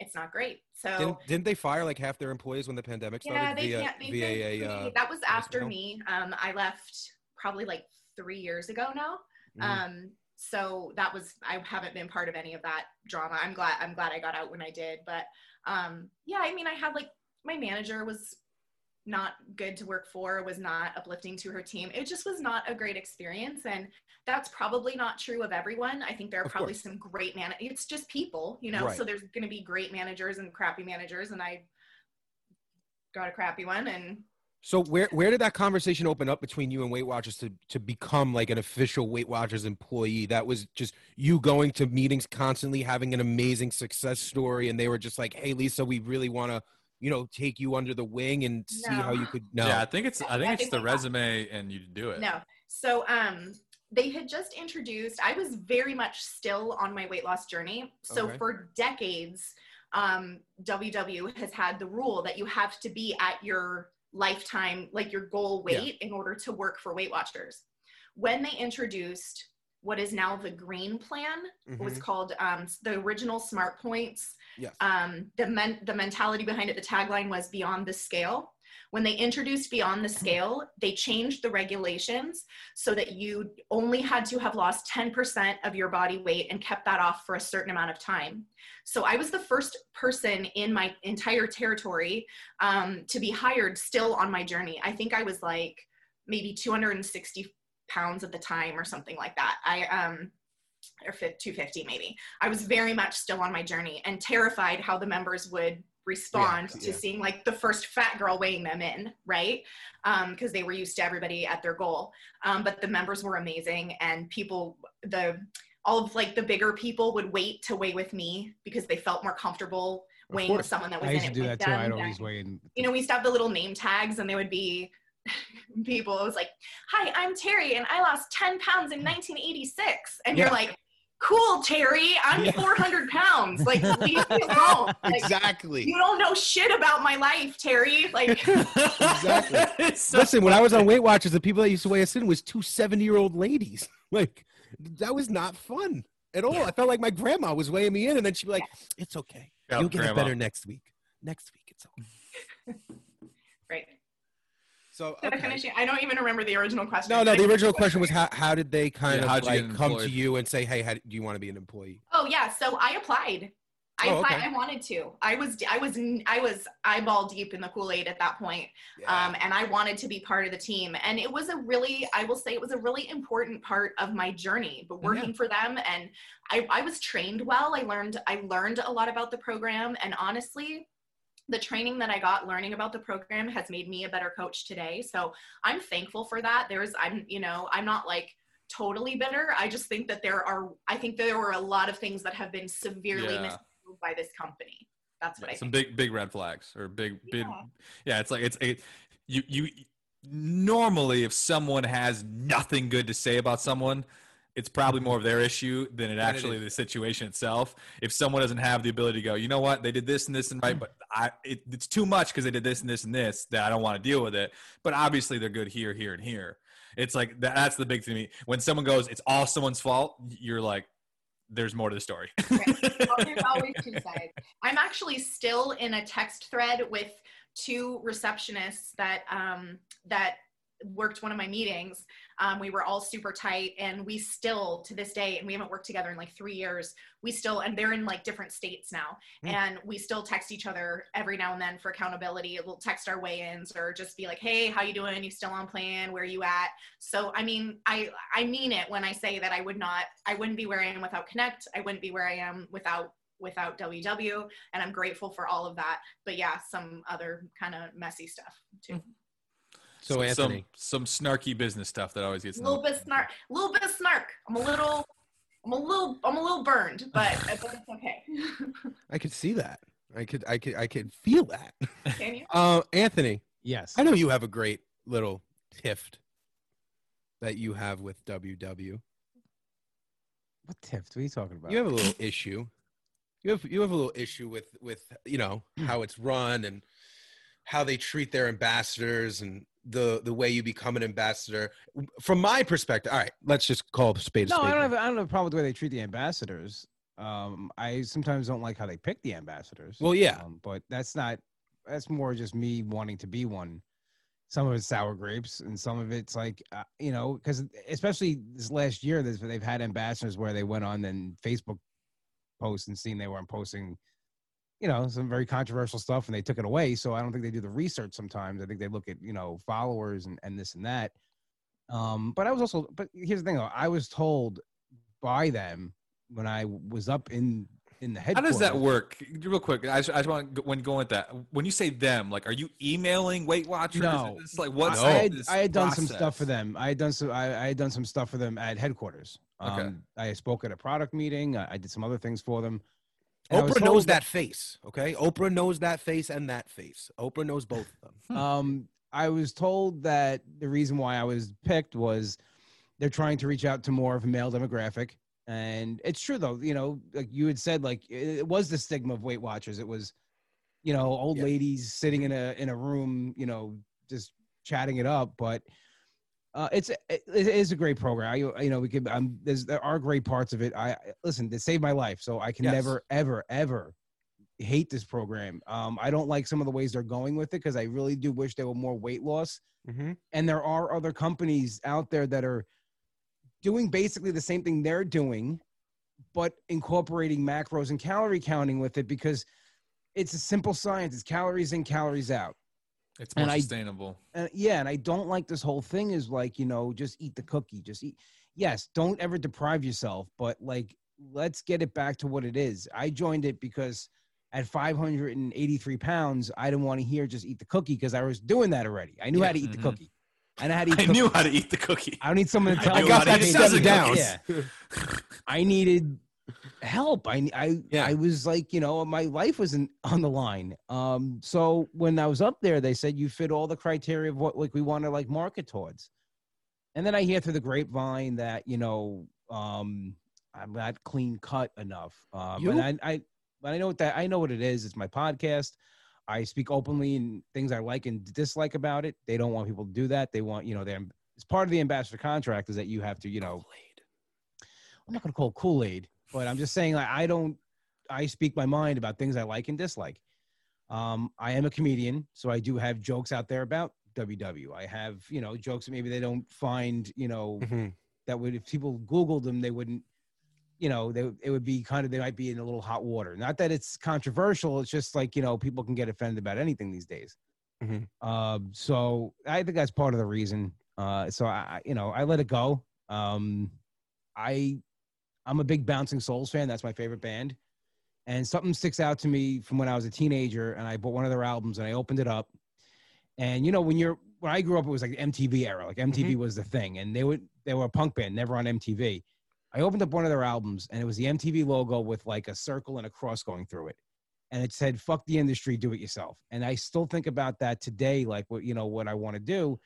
it's not great. So Didn't, didn't they fire like half their employees when the pandemic started yeah, they via can't. They via? Uh, that was after me. Um, I left probably like three years ago now. Mhm. Um, so that was I haven't been part of any of that drama. I'm glad I'm glad I got out when I did. But um, yeah, I mean, I had like my manager was not good to work for, was not uplifting to her team. It just was not a great experience, and that's probably not true of everyone. I think there are Of probably course. some great man. It's just people, you know. Right. So there's going to be great managers and crappy managers, and I got a crappy one and So where where did that conversation open up between you and Weight Watchers to to become like an official Weight Watchers employee? That was just you going to meetings constantly, having an amazing success story, and they were just like, "Hey, Lisa, we really want to, you know, take you under the wing and see No. how you could." No, Yeah, I think it's I think I it's think the we got- resume and you do it. No. So um they had just introduced I was very much still on my weight loss journey. So Okay. for decades um WW has had the rule that you have to be at your lifetime like your goal Yeah. weight in order to work for Weight Watchers. when they introduced what is now the green plan it was called um, the original smart points Um, the men- the mentality behind it the tagline was beyond the scale. When they introduced beyond the scale they changed the regulations so that you only had to have lost 10% of your body weight and kept that off for a certain amount of time. So i was the first person in my entire territory um, to be hired still on my journey. I think i was like maybe 260 pounds at the time or something like that. I um or 250 maybe i was very much still on my journey and terrified how the members would respond React, to yeah. seeing like the first fat girl weighing them in right because they were used to everybody at their goal um, but the members were amazing and people the all of like the bigger people would wait to weigh with me because they felt more comfortable weighing with someone that was I in used to it do with that too. them I'd always weigh in. you know, we used to have the little name tags and they would be people. It was like, hi, I'm Terry and I lost 10 pounds in 1986. And Yeah. you're like, cool, Terry, I'm Yeah. 400 pounds. Like, leave me alone. Like, exactly. you don't know shit about my life, Terry. Like, Exactly. It's so Listen, when I was on Weight Watchers, the people that used to weigh us in was two 70 year old ladies. Like, that was not fun at all. I felt like my grandma was weighing me in, and then she'd be like, It's okay. Yeah, You'll get grandma. it better next week. Next week, it's okay. Right. So, Did I finish? I don't even remember the original question. no, no, the original question was how, how did they kind Yeah, of you get like come to you and say, Hey, how, do you want to be an employee? Oh yeah, so I applied. I Oh, applied. okay. I wanted to. I was. I was. I was eyeball deep in the Kool Aid at that point. um, and I wanted to be part of the team. And it was a really, I will say, it was a really important part of my journey. But working for them, and I, I was trained well. I learned, I learned a lot about the program, and honestly, the training that I got learning about the program has made me a better coach today. So I'm thankful for that. There's, I'm, you know, I'm not like totally bitter. I just think that there are, I think there were a lot of things that have been severely Yeah. mishandled by this company. That's what I some think. big big red flags or big big Yeah. yeah it's like it's it, you you normally if someone has nothing good to say about someone it's probably more of their issue than it actually the situation itself. If someone doesn't have the ability to go you know what? They did this and this and right but i it, it's too much because they did this and this and this that i don't want to deal with it. But obviously they're good here here and here. It's like that, that's the big thing to me. When someone goes it's all someone's fault you're like there's more to the story. There's always two sides. I'm actually still in a text thread with two receptionists that um, that worked one of my meetings. Um, we were all super tight, and we still to this day, and we haven't worked together in like three years. We still, and they're in like different states now, Hmm. and we still text each other every now and then for accountability. We'll text our weigh-ins or just be like, "Hey, how you doing? You still on plan? Where you at?" So, I mean, I I mean it when I say that I would not, I wouldn't be where I am without Connect. I wouldn't be where I am without without WW, and I'm grateful for all of that. But yeah, some other kind of messy stuff too. So, Some- Anthony, some, some snarky business stuff that always gets A little bit snark, a little bit of snark. I'm a little, I'm a little, I'm a little burned, but, but it's okay. I could see that. I could, I could, I could feel that. Can you? Uh, Anthony, Yes. I know you have a great little tift that you have with WW. What tips? What are you talking about? You have a little issue. You have you have a little issue with with you know how it's run and how they treat their ambassadors and the the way you become an ambassador. From my perspective, all right, let's just call spade no, spade. I don't have. I don't have a problem with the way they treat the ambassadors. Um, I sometimes don't like how they pick the ambassadors. Well, yeah. um, but that's not. That's more just me wanting to be one. Some of it's sour grapes, and some of it's like uh, you know, because especially this last year, they've had ambassadors where they went on and Facebook posts and seen they weren't posting, you know, some very controversial stuff, and they took it away. So I don't think they do the research sometimes. I think they look at you know followers and, and this and that. Um, but I was also, but here's the thing though, I was told by them when I was up in in the headquarters. How does that work? Real quick, I just, I just want to, when going with that, when you say them, like, are you emailing Weight Watchers? No. It's like, what. I had, I had done some stuff for them. I had done some. I, I had done some stuff for them at headquarters. Um, Okay. I spoke at a product meeting. I, I did some other things for them. And Oprah knows that face. Okay, Oprah knows that face and that face. Oprah knows both of them. Um, I was told that the reason why I was picked was they're trying to reach out to more of a male demographic, and it's true though. You know, like you had said, like it, it was the stigma of Weight Watchers. It was, you know, old Yeah. ladies sitting in a in a room, you know, just chatting it up. But Uh, it's it, it is a great program. I, you know, we could. Um, there's there are great parts of it. I I- listen. It saved my life, so I can Yes. never, ever, ever hate this program. Um, I don't like some of the ways they're going with it because I really do wish there were more weight loss. Mm-hmm. And there are other companies out there that are doing basically the same thing they're doing, but incorporating macros and calorie counting with it because it's a simple science. It's calories in, calories out. It's more And I- And yeah, and I don't like this whole thing is like, you know, just eat the cookie, just eat. Yes, don't ever deprive yourself, but like, let's get it back to what it is. I joined it because at 583 pounds, I didn't want to hear just eat the cookie because I was doing that already. I knew how to eat Mhm. the cookie. I know how to eat I knew how to eat the cookie. I don't need someone to tell me. how how to to eat eat seven the downs. Yeah. I needed help. I I Yeah. I was like, you know, my life was in, on the line. Um, so when I was up there, they said you fit all the criteria of what like we want to like market towards. And then I hear through the grapevine that you know um, I'm not clean cut enough. Um, You? and I, I but I know what that I know what it is. It's my podcast. I speak openly and things I like and dislike about it. They don't want people to do that. They want you know they're it's part of the ambassador contract is that you have to you know Kool-Aid. I'm not going to call Kool Aid, but I'm just saying like I don't. I speak my mind about things I like and dislike. Um, I am a comedian, so I do have jokes out there about WW. I have you know jokes that maybe they don't find you know Mm-hmm. that would if people Googled them they wouldn't. You know, they, it would be kind of they might be in a little hot water. Not that it's controversial. It's just like you know people can get offended about anything these days. Mhm. Um, so I think that's part of the reason. Uh, so I, I- you know, I let it go. Um, I I'm a big Bouncing Souls fan. That's my favorite band. And something sticks out to me from when I was a teenager and I bought one of their albums and I opened it up. And you know, when you're when I grew up, it was like the MTV era. Like MTV mm-hmm. was the thing. And they would they were a punk band, never on MTV. I opened up one of their albums and it was the MTV logo with like a circle and a cross going through it. And it said, fuck the industry, do it yourself. And I still think about that today, like what you know, what I want to do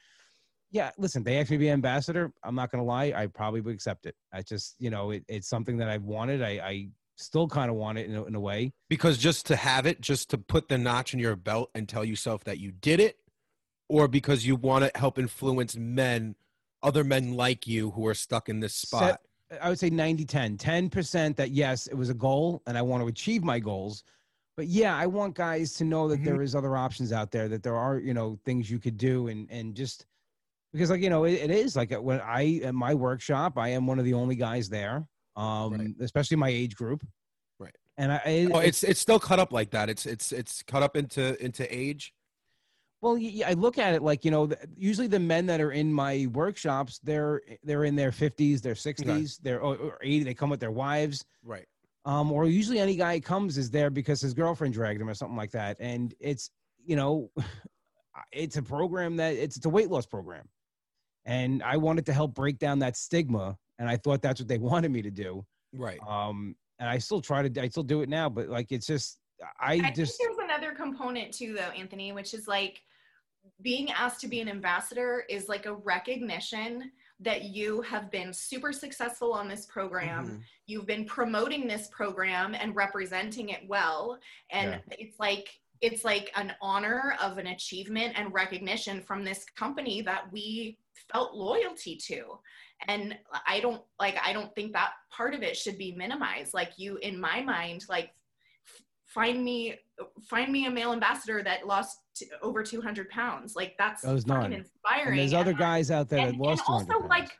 yeah, listen, they asked me to be ambassador. I'm not going to lie. I probably would accept it. I just, you know, it, it's something that I've wanted. I, I still kind of want it in a, in a way. Because just to have it, just to put the notch in your belt and tell yourself that you did it, or because you want to help influence men, other men like you who are stuck in this spot. I would say 90 10. 10% that, yes, it was a goal and I want to achieve my goals. But yeah, I want guys to know that Mhm. there is other options out there, that there are, you know, things you could do and, and just because like, you know, it, it is like uh, when I, at my workshop, I am one of the only guys there, um, Right. especially my age group. Right. And I, it- Oh, it's it's still cut up like that. It's it's it's cut up into into age. Well, I look at it like you know, usually the men that are in my workshops, they're they're in their fifties, their sixties, they're or, or eighty. They come with their wives, Right. um, or usually any guy comes is there because his girlfriend dragged him or something like that. And it's you know, it's a program that it's it's a weight loss program, and I wanted to help break down that stigma, and I thought that's what they wanted me to do. Right. Um, and I still try to, I still do it now, but like it's just, I, I just. think there's another component too, though, Anthony, which is like being asked to be an ambassador is like a recognition that you have been super successful on this program. Mhm. You've been promoting this program and representing it well, and it's like it's like an honor of an achievement and recognition from this company that we felt loyalty to and i don't like i don't think that part of it should be minimized like you in my mind like find me find me a male ambassador that lost t- over 200 pounds like that's fucking none. inspiring And there's and other guys out there and, that lost 200 also pounds. like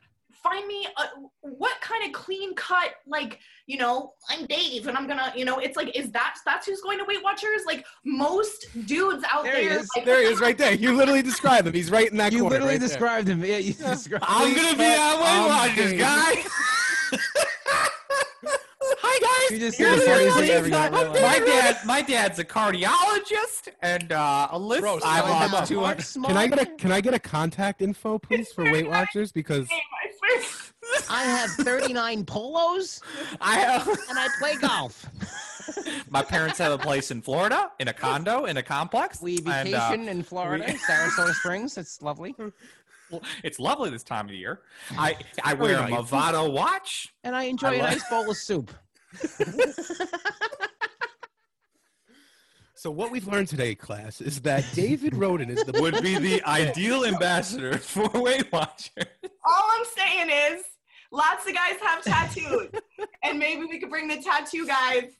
find me a, what kind of clean cut like you know i'm dave and i'm gonna you know it's like is that that's who's going to weight watchers like most dudes out There there, he is. like, There he is, right there. You literally described him. He's right in that you corner. literally right there. described him. Yeah, you described I'm gonna be on Weight I'm Watchers, Dave. guy. Hi guys. You just Here's said the the funniest thing funny ever, you fact. don't realize. My dad, my dad's a cardiologist, and uh, Alyssa, Bro, I sign him lost up. two hundred. Can I get a Can I get a contact info, please, for Weight Watchers? Because I have 39 polos I have. and I play golf. My parents have a place in Florida, in a condo, in a complex. We and, uh, vacation in Florida, we- Sarasota Springs. It's lovely. it's lovely this time of year. I I wear a. Movado watch. And I enjoy I a love- nice bowl of soup. so what we've learned today, class, is that David Roden is the Would be the ideal ambassador for Weight Watchers. all I'm saying is lots of guys have tattoos. and maybe we could bring the tattoo guys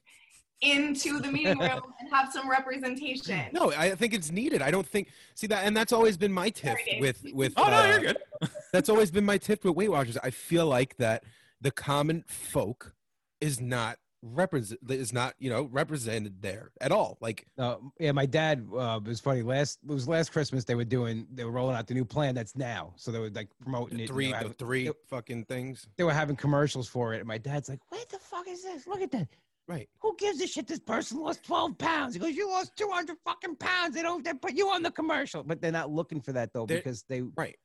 into the meeting room and have some representation. No, I think it's needed. I don't think see that, and that's always been my tiff Sorry, Dave. with with. Oh no, uh, you're good. That's always been my tiff with Weight Watchers. I feel like that the common folk is not represent is not you know represented there at all. Like Uh, yeah, my dad uh, it was funny. Last it was last Christmas. They were doing they were rolling out the new plan that's now. So they were like promoting the it. three you know, the having- three it- fucking things. they were having commercials for it, and my dad's like, "What the fuck is this? Look at that! Right. Who gives a shit? This person lost twelve pounds." He goes, "You lost two hundred fucking pounds. They don't. They put you on the commercial, but they're not looking for that though They're- because they Right.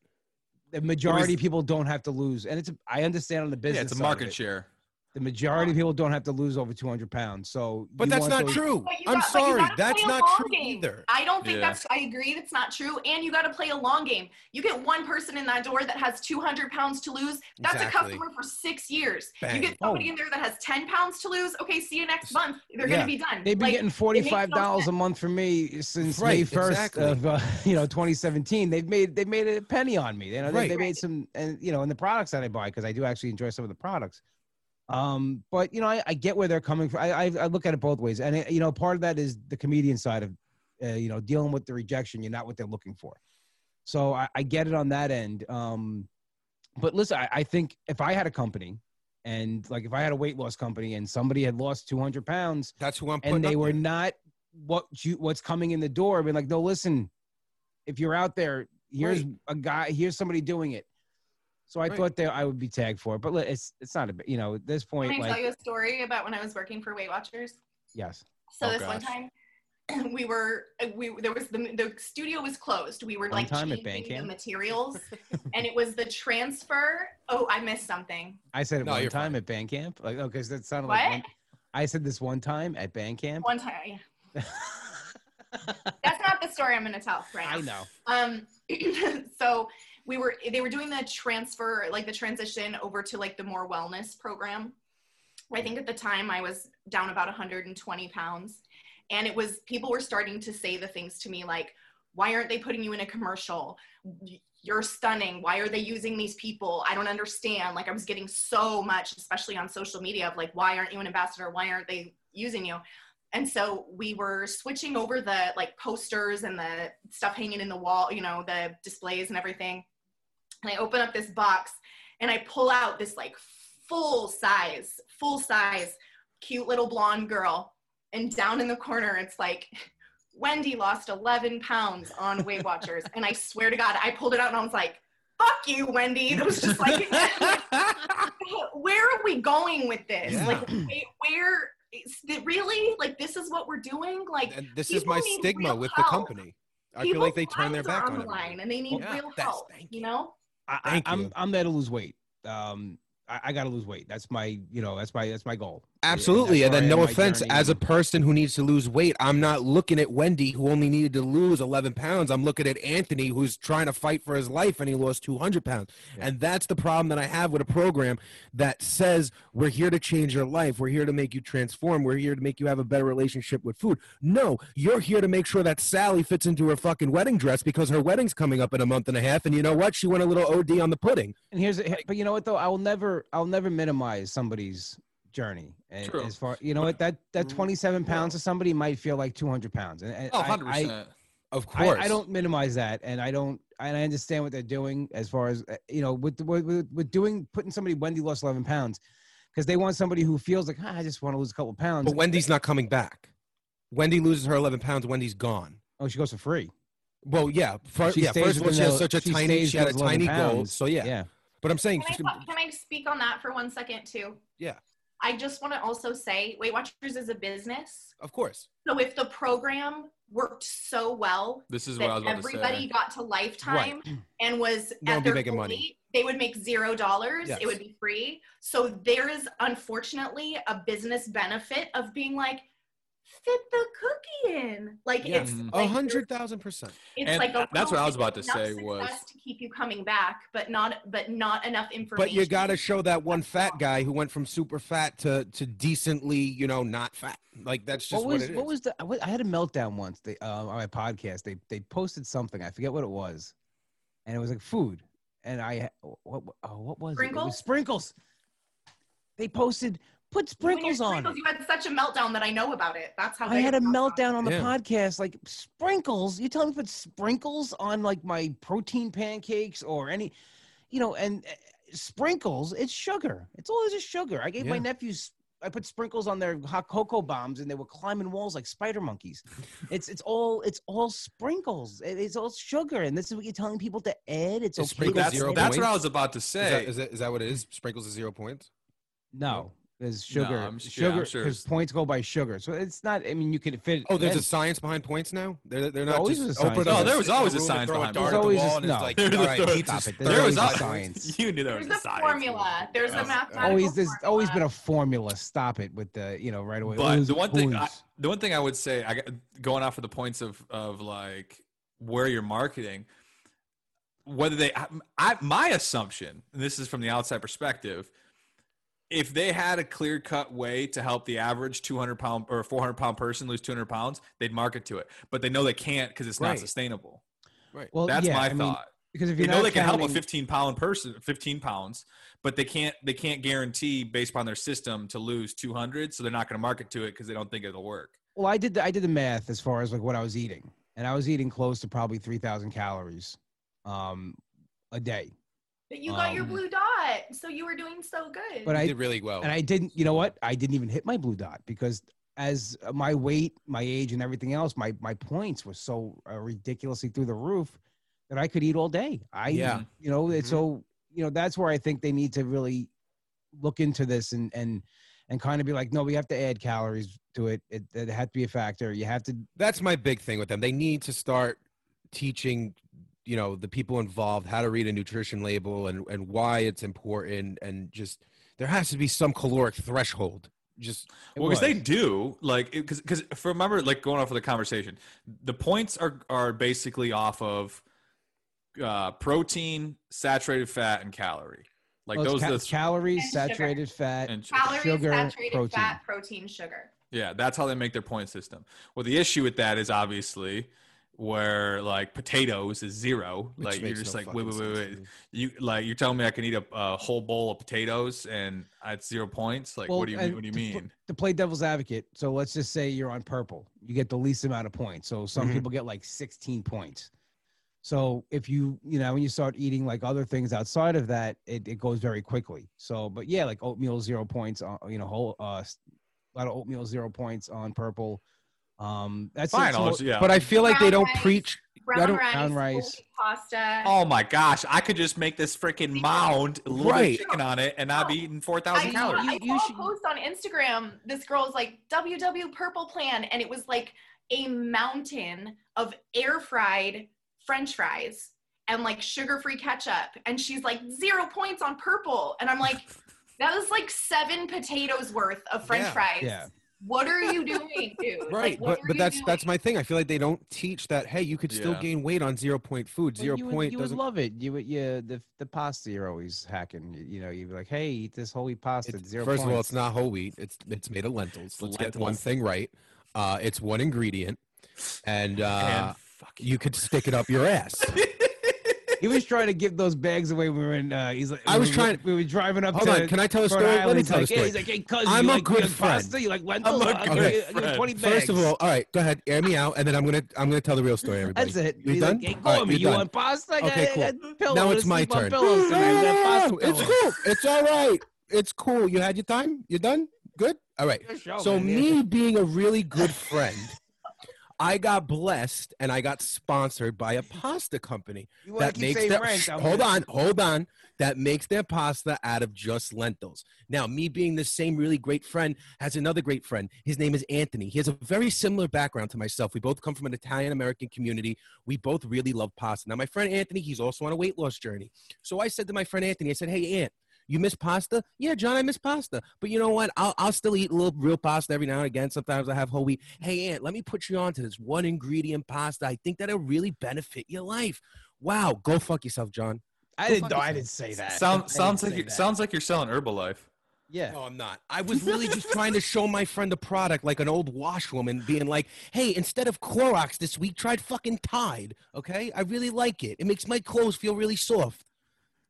the majority of people don't have to lose, and it's I understand on the business. Yeah, it's a market it, share. The majority of people don't have to lose over two hundred pounds. So, But that's not those- true. I'm got- sorry. That's not true game. either. I don't think Yeah. that's. I agree that's not true. And you got to play a long game. You get one person in that door that has 200 pounds to lose. That's a customer for six years. Bang. You get somebody in there that has 10 pounds to lose. Okay, see you next month. They're Yeah. gonna be done. They've been Like, getting makes forty no five dollars a month from me since Right, May first exactly. of uh, you know 2017. They've made they've made a penny on me. You know, they, Right. they made some and you know, in the products that I buy because I do actually enjoy some of the products. Um, but you know, I, I get where they're coming from. I, I I look at it both ways, and it, you know, part of that is the comedian side of uh, you know dealing with the rejection. You're not what they're looking for. So I, I get it on that end. Um, but listen, I, I think if I had a company. And like if I had a weight loss company and somebody had lost 200 pounds, That's who I'm putting. and they were there. not what you what's coming in the door. Being like, no, listen, if you're out there, here's Right. a guy, here's somebody doing it. So I Right. thought that I would be tagged for it, but it's it's not a you know at this point Can I like tell you a story about when I was working for Weight Watchers? yes, So Oh, this one time, we were we there was the the studio was closed. We were One like time at changing the materials, and it was the transfer. Oh, I missed something. I said it No, one time fine. at band camp. Like okay, so that sounded What? like one, I said this one time at band camp. One time. yeah. That's not the story I'm going to tell right now. I know. Um, so we were they were doing the transfer, like the transition over to like the more wellness program. I think at the time I was down about 120 pounds, and it was people were starting to say the things to me like, "Why aren't they putting you in a commercial? You're stunning. Why are they using these people? I don't understand." Like I was getting so much, especially on social media, of like, "Why aren't you an ambassador? Why aren't they using you?" and so we were switching over the like posters and the stuff hanging in the wall you know the displays and everything and i open up this box and i pull out this like full size full size cute little blonde girl and down in the corner it's like wendy lost 11 pounds on weight watchers and i swear to god i pulled it out and i was like fuck you wendy it was just like where are we going with this Yeah. like wait, where is really like this is what we're doing like and this is my stigma with the company. I feel like they turn their back on it. and they need Yeah, real help you. know I, Thank I'm. I'm there to lose weight. Um, I, I got to lose weight. That's my you know that's my that's my goal. Absolutely. And then no offense, journey. as a person who needs to lose weight, I'm not looking at Wendy who only needed to lose 11 pounds. I'm looking at Anthony who's trying to fight for his life and he lost 200 pounds. Yeah. And that's the problem that I have with a program that says we're here to change your life. We're here to make you transform. We're here to make you have a better relationship with food. No, you're here to make sure that Sally fits into her fucking wedding dress because her wedding's coming up in a month and a half. And you know what? She went a little OD on the pudding. And here's, but you know what though, I will never, I'll never minimize somebody's journey. And True. as far, you know what, that that 27 pounds to somebody might feel like 200 pounds. And, and Oh, 100%. Of I, course. I, I don't minimize that, and I don't, and I understand what they're doing as far as uh, you know, with with, with, with doing putting somebody Wendy lost 11 pounds because they want somebody who feels like "Ah, I just want to lose a couple pounds. But Wendy's not coming back. Wendy loses her 11 pounds. Wendy's gone. oh, she goes for free. Well, yeah. For, She yeah. First of all, she has such a she tiny. She had a tiny goal. So yeah. yeah. But I'm saying, Can I, can I speak on that for one second too? Yeah. I just want to also say Weight Watchers is a business. of course. So if the program worked so well This is what I was about to everybody say. got to lifetime and was No one at their making money. they would make zero dollars. Yes. It would be free. So there is unfortunately a business benefit of being like, fit the cookie in. Like Yes. it's Mhm. A hundred thousand percent. it's And like a that's what I was about to say was- to keep you coming back, but not but not enough information. But you got to show that one fat guy who went from super fat to to decently, you know, not fat. Like that's just what what, was it is. what was the? I I had a meltdown once. They uh, on my podcast. They they posted something. I forget what it was, and it was like food. and I what oh, what was it? it? Sprinkles? was sprinkles. They posted put sprinkles on. sprinkles, You had such a meltdown that I know about it. That's how I had a meltdown on the Yeah. podcast. Like sprinkles, you telling me to put sprinkles on like my protein pancakes or any, you know, and uh, sprinkles. It's sugar. It's all just sugar. I gave my nephews. I put sprinkles on their hot cocoa bombs, and they were climbing walls like spider monkeys. It's it's all it's all sprinkles. It- It's all sugar, and this is what you're telling people to add. It's Is okay. sprinkles That's, zero add- that's what I was about to Is say. that, is, that, is that what it is? Sprinkles is zero points. No, there's sugar. I'm sugar I'm sure because points go by sugar. So it's not. I mean, you could fit. Oh, there's a science behind points now. They're, they're not always just a science open oh, behind there was always a science throw a behind There's always a- no. like, There's all a- right, there's eat Stop this- it. There was always al- science. You knew there was There's a a science. formula. There's Yeah. a mathematical always there's formula. always been a formula. Stop it with the you know right away. But Ooze- the one thing, I, the one thing I would say, I going off of the points of of like where you're marketing, whether they, I, I my assumption, and this is from the outside perspective, if they had a clear cut way to help the average 200 pound or 400 pound person lose 200 pounds, they'd market to it. But they know they can't because it's not sustainable. Right. well, That's yeah, my I mean, thought. because if you're know not they can help a 15 pound person, 15 pounds, but they can't they can't guarantee based upon their system to lose 200. So they're not going to market to it because they don't think it'll work. Well, I did the, I did the math as far as like what I was eating, and I was eating close to probably three thousand calories, um, a day. But you got your Um, blue dot, so you were doing so good. But You I did really well. and I didn't. You know what? I didn't even hit my blue dot because as my weight, my age, and everything else, my my points were so uh, ridiculously through the roof that I could eat all day. I Yeah. you know, it's Mhm. so you know that's where I think they need to really look into this and and and kind of be like, no, we have to add calories to it. It, it had to be a factor. You have to. That's my big thing with them. They need to start teaching, you know, the people involved how to read a nutrition label and and why it's important, and just there has to be some caloric threshold. Just Well, because they do like because because remember like going off of the conversation, the points are are basically off of uh, protein, saturated fat, and calorie. Like Well, those ca- the calories, And sugar. saturated fat. and Calories, sugar, saturated protein. fat, protein, sugar. yeah, that's how they make their point system. Well, the issue with that is obviously where like potatoes is zero. which like you're just no like wait wait wait wait. You like you're telling me I can eat a, a whole bowl of potatoes and at zero points? Like Well, what do you what do you mean? to play devil's advocate, so let's just say you're on purple, you get the least amount of points. So some Mhm. people get like 16 points. So if you, you know, when you start eating like other things outside of that, it, it goes very quickly. So, but yeah, like oatmeal zero points, on, you know, whole uh, a lot of oatmeal zero points on purple. Um, that's it. So- I'll- yeah. But I feel like they don't rice. preach. Brown don't- rice, brown rice. pasta. Oh my gosh, I could just make this freaking mound, a little Right. chicken on it, and I'd be eating 4,000 I calories. You- I saw should- a post on Instagram. This girl was like WW Purple Plan, and it was like a mountain of air fried French fries and like sugar free ketchup. And she's like zero points on purple, and I'm like, that was like seven potatoes worth of French Yeah. fries. Yeah. What are you doing, dude? Right, Like, but but that's doing? that's my thing. I feel like they don't teach that. Hey, you could still Yeah. gain weight on zero point food. Well, Zero you would, point you doesn't. love it. You would, yeah, the the pasta you're always hacking. You, you know, you'd be like, hey, eat this whole wheat pasta. It's- it's zero first of all, it's not whole wheat. It's it's made of lentils. Let's get one thing right. Uh, it's one ingredient, and uh, and fuck you could stick it up your ass. He was trying to give those bags away. when We were in. Uh, he's like, I was we, trying- We were driving up Hold to. on, can I tell a story? Let me He's tell a like, hey, story. he's like, hey, cuz, I'm you a like, good you friend. Pasta? You like lentils? I'm a good give I'll give you friend. 20 bags. First of all, all right, go ahead, air me out, and then I'm gonna I'm gonna tell the real story. Everybody, that's it. You He's done? like, hey, call right, me. you're You done. want pasta? Okay, cool. Now it's my turn. Pillows tonight. I got pasta It's cool. It's all right. It's cool. You had your time. You're done. Good. All right. Show, So man. Yeah. me being a really good friend, I got blessed and I got sponsored by a pasta company You that makes their rank, hold gonna- on, hold on. That makes their pasta out of just lentils. Now, me being the same really great friend has another great friend. His name is Anthony. He has a very similar background to myself. We both come from an Italian American community. We both really love pasta. Now, my friend Anthony, he's also on a weight loss journey. So I said to my friend Anthony, I said, "Hey, Ant." You miss pasta? Yeah, John, I miss pasta. But you know what? I'll, I'll still eat a little real pasta every now and again. Sometimes I have whole wheat. Hey, Ant, let me put you on to this one ingredient pasta. I think that'll really benefit your life. Wow, go fuck yourself, John. I Go didn't. fuck No, I didn't say that. I Sound, didn't sounds like say you, that. sounds like you're selling Herbalife. Yeah. No, I'm not. I was really just trying to show my friend a product like an old washwoman being like, hey, instead of Clorox this week, tried fucking Tide. Okay? I really like it. It makes my clothes feel really soft.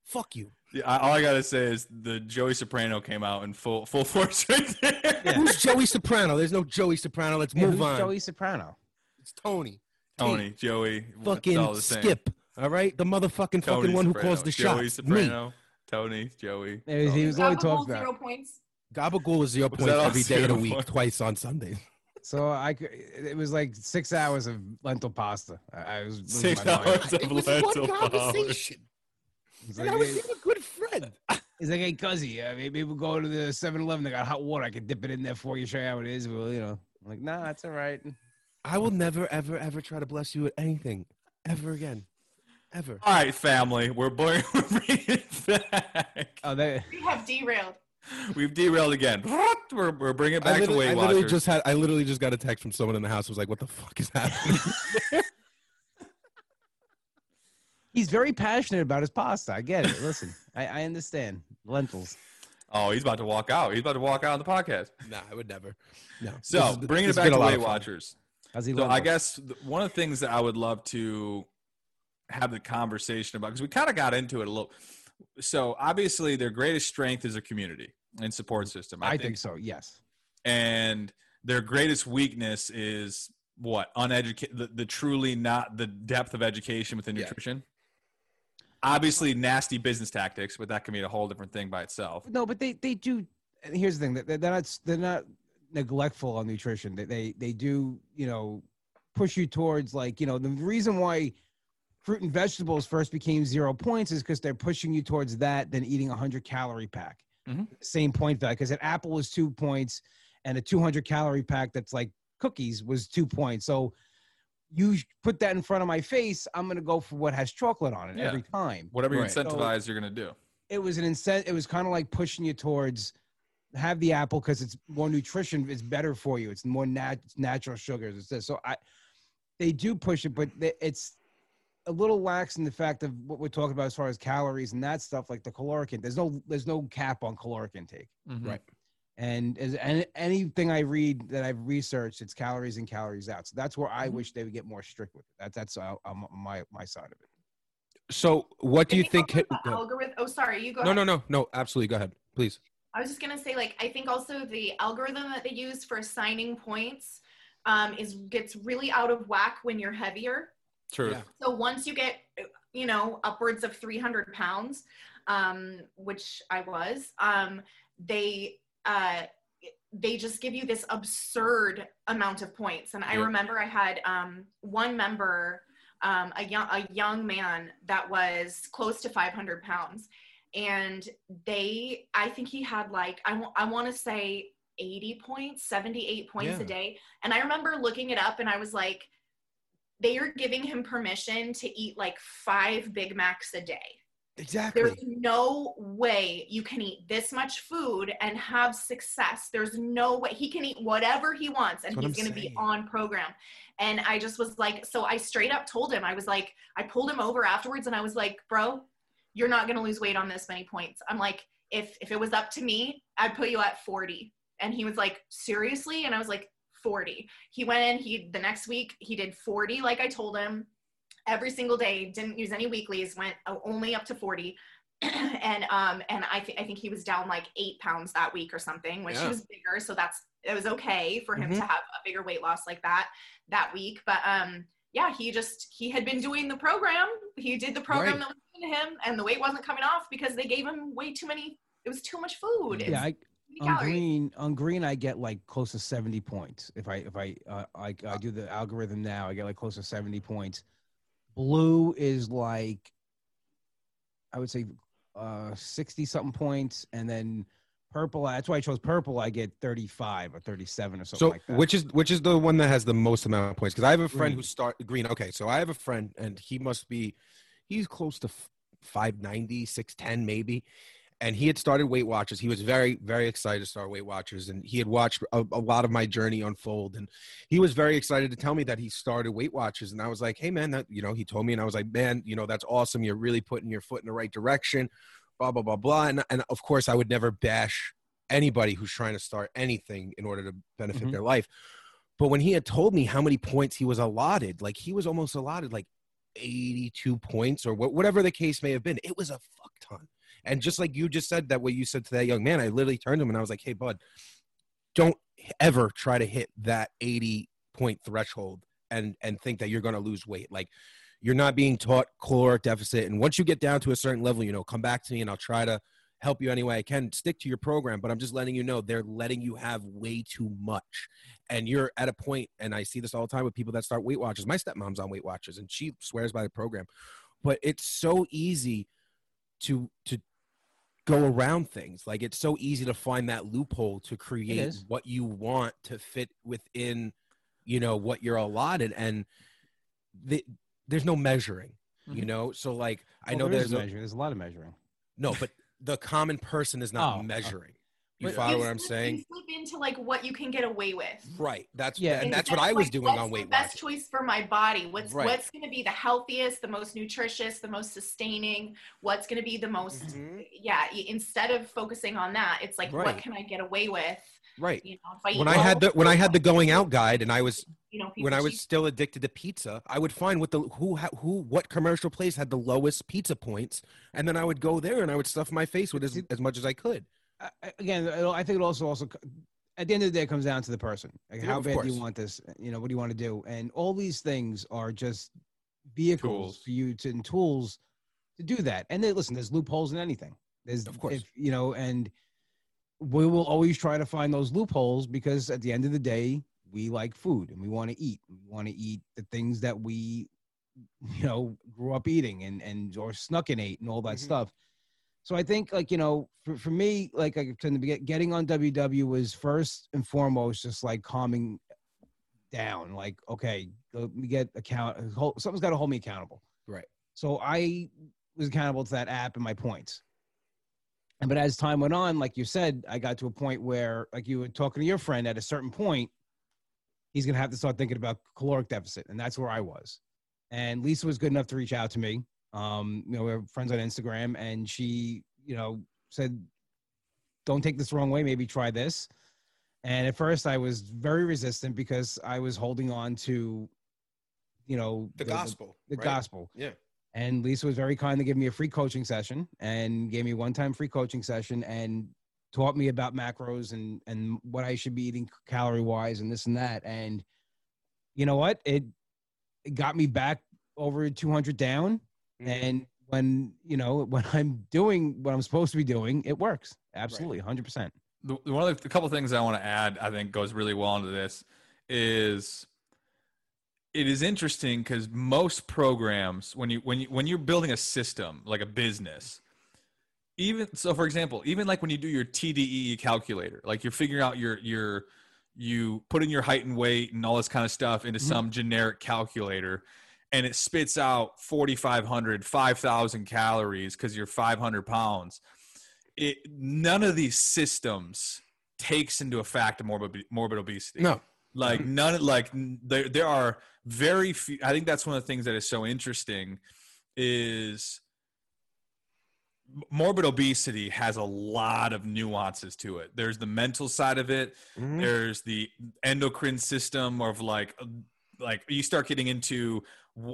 Fuck you. Yeah, I- all I gotta say is the Joey Soprano came out in full full force right there. Yeah. Who's Joey Soprano? There's no Joey Soprano. Let's Yeah, move who's on. Joey Soprano. It's Tony. Tony, Joey, it's all Fucking the same. Skip. All right, the motherfucking Tony fucking one who Soprano. calls the Joey shots. Me. Soprano, Tony, Joey. He was, he was only Gabagool, talking about. zero points. Gabagool is zero Was points that every day of the week, points? twice on Sundays. So I could, it was like six hours of lentil pasta. I, I was Six my mind. hours of It was lentil one conversation, He's and like, I was hey, a good friend. he's like, hey, cuzzy, uh, maybe we'll go to the 7-Eleven. They got hot water. I can dip it in there for you, show you how it is. Well, you know, I'm like, nah, that's all right. I will never, ever, ever try to bless you with anything ever again, ever. All right, family, we're bringing it back. Oh, they, We have derailed. We've derailed again. We're, we're bringing it I back to literally, I literally Watchers. just had, I literally just got a text from someone in the house. who Was like, "What the fuck is happening?" he's very passionate about his pasta. I get it. Listen, I, I understand lentils. oh, he's about to walk out. He's about to walk out on the podcast. nah, I would never. No. So, This is- bringing it back to lot Weight. Watchers. How's he? So I guess one of the things that I would love to have the conversation about because we kind of got into it a little. So obviously, their greatest strength is a community and support system. I, think so. Yes. and their greatest weakness is what uneducated the, the truly not the depth of education within Yeah. nutrition obviously nasty business tactics but that can be a whole different thing by itself No, but they they do. and Here's the thing: they're not they're not neglectful on nutrition. They they they do you know push you towards like you know the reason why fruit and vegetables first became zero points is because they're pushing you towards that than eating a hundred calorie pack. Mhm. Same point value because an apple was two points and a 200 calorie pack that's like cookies was two points. So you put that in front of my face, I'm gonna go for what has chocolate on it Yeah. every time whatever you Right. incentivize you're going to do it was an incentive. It was kind of like pushing you towards have the apple because it's more nutrition. It's better for you. It's more nat- natural sugars. It's this. So I, they do push it, but it's a little lax in the fact of what we're talking about as far as calories and that stuff, like the caloric. in- There's no there's no cap on caloric intake. Mhm. Right. And as and anything I read that I've researched, it's calories in, calories out. So that's where I Mhm. wish they would get more strict with it. That, that's uh, um, my my side of it. So, what do you think? also hit- the algorithm? Oh, sorry. You go. No, ahead. no, no, no. Absolutely, go ahead, please. I was just gonna say, like, I think also the algorithm that they use for assigning points um, is gets really out of whack when you're heavier. Truth. Yeah. So once you get, you know, upwards of 300 pounds, um, which I was, um, they uh, they just give you this absurd amount of points. And I Yeah. remember I had um, one member, um, a young a young man that was close to 500 pounds, and they, I think he had like I want I want to say 80 points, 78 points Yeah. a day. And I remember looking it up, and I was like they are giving him permission to eat like five Big Macs a day. Exactly. There's no way you can eat this much food and have success. There's no way he can eat whatever he wants and That's he's going to be on program. And I just was like, so I straight up told him, I was like, I pulled him over afterwards and I was like, bro, you're not going to lose weight on this many points. I'm like, if if it was up to me, I'd put you at 40. And he was like, seriously? And I was like, 40. He went in, he the next week he did 40 like I told him every single day, didn't use any weeklies, went only up to 40. and um and I think I think he was down like 8 pounds that week or something, which he Yeah. was bigger, so that's it was okay for him Mhm. to have a bigger weight loss like that that week, but um yeah, he just he had been doing the program. He did the program Right. that was given to him and the weight wasn't coming off because they gave him way too many it was too much food. Yeah, I, on calories. green on green i get like close to 70 points if i if i uh, I, I do the algorithm now i get like close to 70 points blue is like i would say uh 60 something points and then purple that's why i chose purple i get 35 or 37 or something So, like that which is which is the one that has the most amount of points? Because I have a friend Green. who start green. Okay, so I have a friend, and he must be, he's close to f- 590, 610 maybe. And he had started Weight Watchers. He was very, very excited to start Weight Watchers, and he had watched a, a lot of my journey unfold. And he was very excited to tell me that he started Weight Watchers. And I was like, "Hey, man, that you know," he told me, and I was like, "Man, you know, that's awesome. You're really putting your foot in the right direction." Blah blah blah blah. And and of course, I would never bash anybody who's trying to start anything in order to benefit Mhm. their life. But when he had told me how many points he was allotted, like he was almost allotted like 82 points or wh- whatever the case may have been, it was a fuck ton. And just like you just said that what you said to that young man, I literally turned to him and I was like, "Hey, bud, don't ever try to hit that 80 point threshold and and think that you're going to lose weight. Like you're not being taught caloric deficit and once you get down to a certain level, you know, come back to me and I'll try to help you any way I can. Stick to your program, but I'm just letting you know they're letting you have way too much. And you're at a point, and I see this all the time with people that start Weight Watchers. My stepmom's on Weight Watchers, and she swears by the program. But it's so easy to to go around things. Like it's so easy to find that loophole to create what you want to fit within, you know, what you're allotted. And the, there's no measuring, you Mhm. know. So like I Well, know there is there's a, measuring. There's a lot of measuring. no, but the common person is not Oh, okay. measuring. You But- follow You what I'm saying? You slip into like what you can get away with. Right. That's Yeah. yeah, and that's what I was like, doing what's on the Weight best Watchers. choice for my body. What's Right. what's going to be the healthiest, the most nutritious, the most sustaining? What's going to be the most? Mhm. Yeah. Instead of focusing on that, it's like Right. what can I get away with? Right. You know, if I When I had the when I had the going out guide and I was you know, when I was cheat- still addicted to pizza, I would find what the who ha- who what commercial place had the lowest pizza points, and then I would go there and I would stuff my face with as, as much as I could. Again, I think it also also at the end of the day it comes down to the person. Like Yeah, how bad do you want this? You know, what do you want to do? And all these things are just vehicles Tools. for you to and tools to do that. And then listen, there's loopholes in anything. There's Of course. if, you know, and we will always try to find those loopholes because at the end of the day, we like food and we want to eat. We want to eat the things that we, you know, grew up eating and and or snuck and ate and all that Mhm. stuff. So I think like you know, for, for me, like I tend to be getting on WW was first and foremost just like calming down. Like okay, let me get account. hold- Something's got to hold me accountable. Right. So I was accountable to that app and my points. And but as time went on, like you said, I got to a point where, like you were talking to your friend, at a certain point, he's gonna have to start thinking about caloric deficit, and that's where I was. And Lisa was good enough to reach out to me. Um, you know, we're friends on Instagram, and she, you know, said, "Don't take this the wrong way. Maybe try this." And at first, I was very resistant because I was holding on to, you know, The gospel. the right? gospel. Yeah. And Lisa was very kind to give me a free coaching session and gave me one time free coaching session and taught me about macros and and what I should be eating calorie wise and this and that. And you know what? It, it got me back over 200 down. Mhm. And when you know when I'm doing what I'm supposed to be doing, it works absolutely 100. percent the, the- one of the, the couple things I want to add, I think goes really well into this is it is interesting because most programs, when you when you when you're building a system like a business, even so, for example, even like when you do your TDEE calculator, like you're figuring out your your you put in your height and weight and all this kind of stuff into Mhm. some generic calculator and it spits out 4500 5000 calories because you're 500 pounds it none of these systems takes into effect morbid morbid obesity No. like none like there there are very few i think that's one of the things that is so interesting is morbid obesity has a lot of nuances to it there's the mental side of it Mhm. there's the endocrine system of like like you start getting into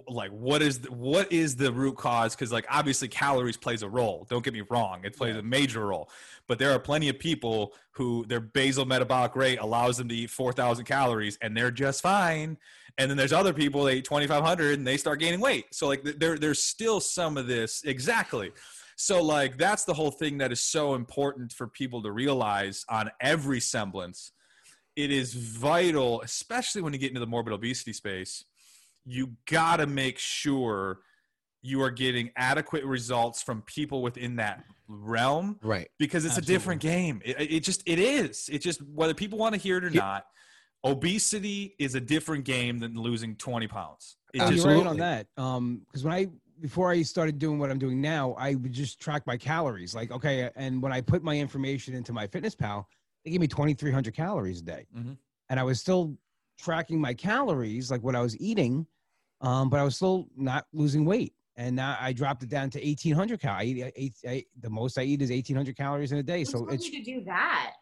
like what is the, what is the root cause? Because like obviously calories plays a role. Don't get me wrong it plays a major role. But there are plenty of people who their basal metabolic rate allows them to eat 4000 calories and they're just fine. And then there's other people they eat 2500 and they start gaining weight. So like there there's still some of this exactly. So like that's the whole thing that is so important for people to realize on every semblance it is vital especially when you get into the morbid obesity space you got to make sure you are getting adequate results from people within that realm Right. because it's Absolutely. a different game it, it just it is it just whether people want to hear it or Yeah. not obesity is a different game than losing 20 pounds it just you're right on Absolutely. that. Um, because when I before I started doing what I'm doing now, I would just track my calories. Like, okay, and when I put my information into my Fitness Pal, they gave me 2,300 calories a day, Mhm. and I was still tracking my calories, like what I was eating, um, but I was still not losing weight. And now I dropped it down to 1,800 calories. I eat, I, the most I eat is 1,800 calories in a day. Who So told it's you to do that?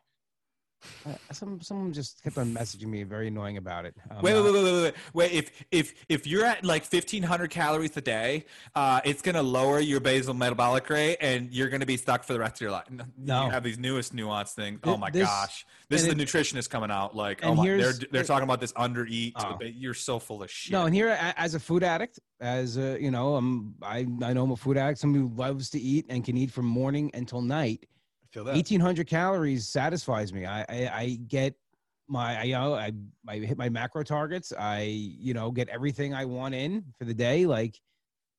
Uh, some someone just kept on messaging me, very annoying about it. Um, Wait, wait, wait, wait, wait, wait. Wait, if if if you're at like 1500 calories a day, uh, it's gonna lower your basal metabolic rate, and you're gonna be stuck for the rest of your life. No. you have these newest nuance things. Th- Oh my this- gosh, this is the nutritionist coming out. Like, oh my, they're they're talking about this under eat. Oh. You're so full of shit. No, and here as a food addict, as a you know, I'm I I know I'm a food addict, somebody who loves to eat and can eat from morning until night. I feel that. 1800 calories satisfies me. I I, I get my I, you know I I hit my macro targets. I you know get everything I want in for the day. Like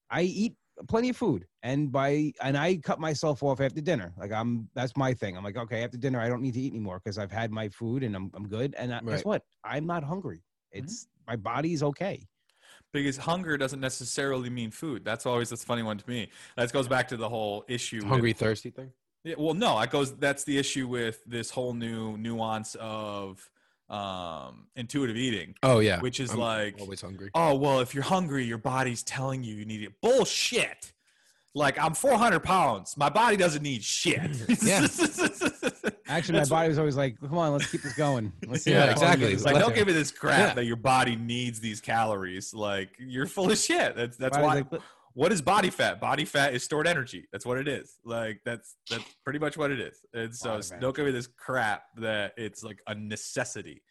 I eat plenty of food, and by and I cut myself off after dinner. Like I'm that's my thing. I'm like okay after dinner I don't need to eat anymore because I've had my food and I'm I'm good. And I, guess what? I'm not hungry. Mm-hmm. It's my body's okay. because hunger doesn't necessarily mean food. That's always this funny one to me. That goes back to the whole issue. with- Hungry, thirsty thing. Yeah, well, no, that goes. That's the issue with this whole new nuance of um, intuitive eating, Oh yeah, which is I'm like, always hungry. oh well, if you're hungry, your body's telling you you need it. Bullshit. Like I'm 400 pounds, my body doesn't need shit. Yeah. Actually, my body was always like, "Come on, let's keep this going." Let's see Yeah, exactly. this Like, don't give me this crap Yeah. that your body needs these calories. Like, you're full of shit. That's that's Body's why. like, "Look, what is body fat? Body fat is stored energy. That's what it is. Like that's that's pretty much what it is. And so don't give me this crap that it's like a necessity.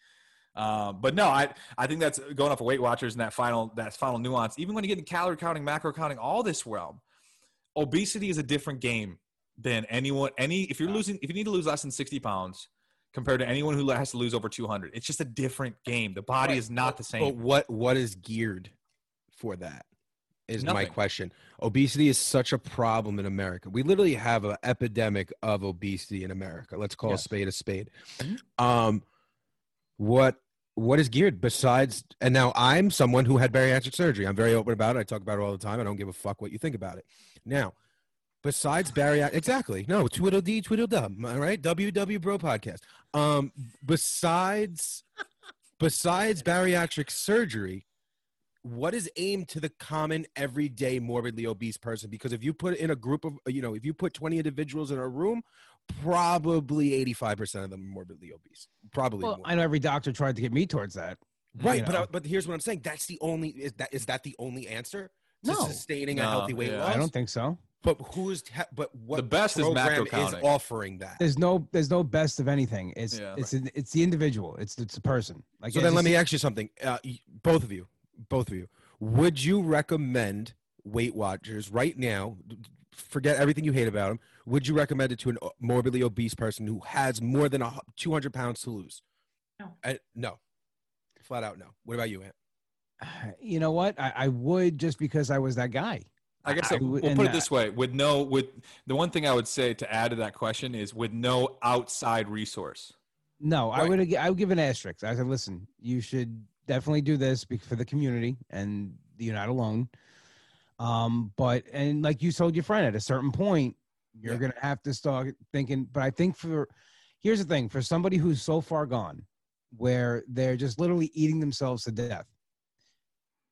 Um, but no, I I think that's going off of Weight Watchers and that final that final nuance. Even when you get in calorie counting, macro counting, all this realm, obesity is a different game than anyone. Any if you're losing if you need to lose less than sixty pounds compared to anyone who has to lose over two hundred, it's just a different game. The body Right. is not the same. But what what is geared for that? Is my question. Obesity is such a problem in America. We literally have an epidemic of obesity in America. Let's call Yes. a spade a spade. Mhm. Um, what what is geared besides? And now I'm someone who had bariatric surgery. I'm very open about it. I talk about it all the time. I don't give a fuck what you think about it. Now, besides bariatric, exactly. No, twiddle dee, twiddle dum. All right, WW Bro podcast. Um, besides besides bariatric surgery, what is aimed to the common everyday morbidly obese person? Because if you put in a group of, you know, if you put 20 individuals in a room, probably 85% of them are morbidly obese. Probably Well, more. I know every doctor tried to get me towards that. right. you But, know. uh, but here's what I'm saying. That's the only, is that, is that the only answer to No. sustaining a healthy weight yeah. loss? I don't think so. But who's, ha- but what The best is program macro counting. offering that? There's no, there's no best of anything. It's, Yeah. it's, an, it's the individual. It's, it's a person. Like, So then let me ask you something. Uh, both of you, both of you, would you recommend Weight Watchers right now? d- d- Forget everything you hate about them. Would you recommend it to a morbidly obese person who has more than a, 200 pounds to lose? No. Uh, no. Flat out no. What about you, Ant? You know what? I, I would just because I was that guy. I guess I we'll put and, it this way: with no, with the one thing I would say to add to that question is with no outside resource. No, I would I would give an asterisk. I said, listen, you should definitely do this for the community, and you're not alone. Um, but and like you told your friend, at a certain point, you're Yeah. gonna have to start thinking. But I think for here's the thing: for somebody who's so far gone, where they're just literally eating themselves to death,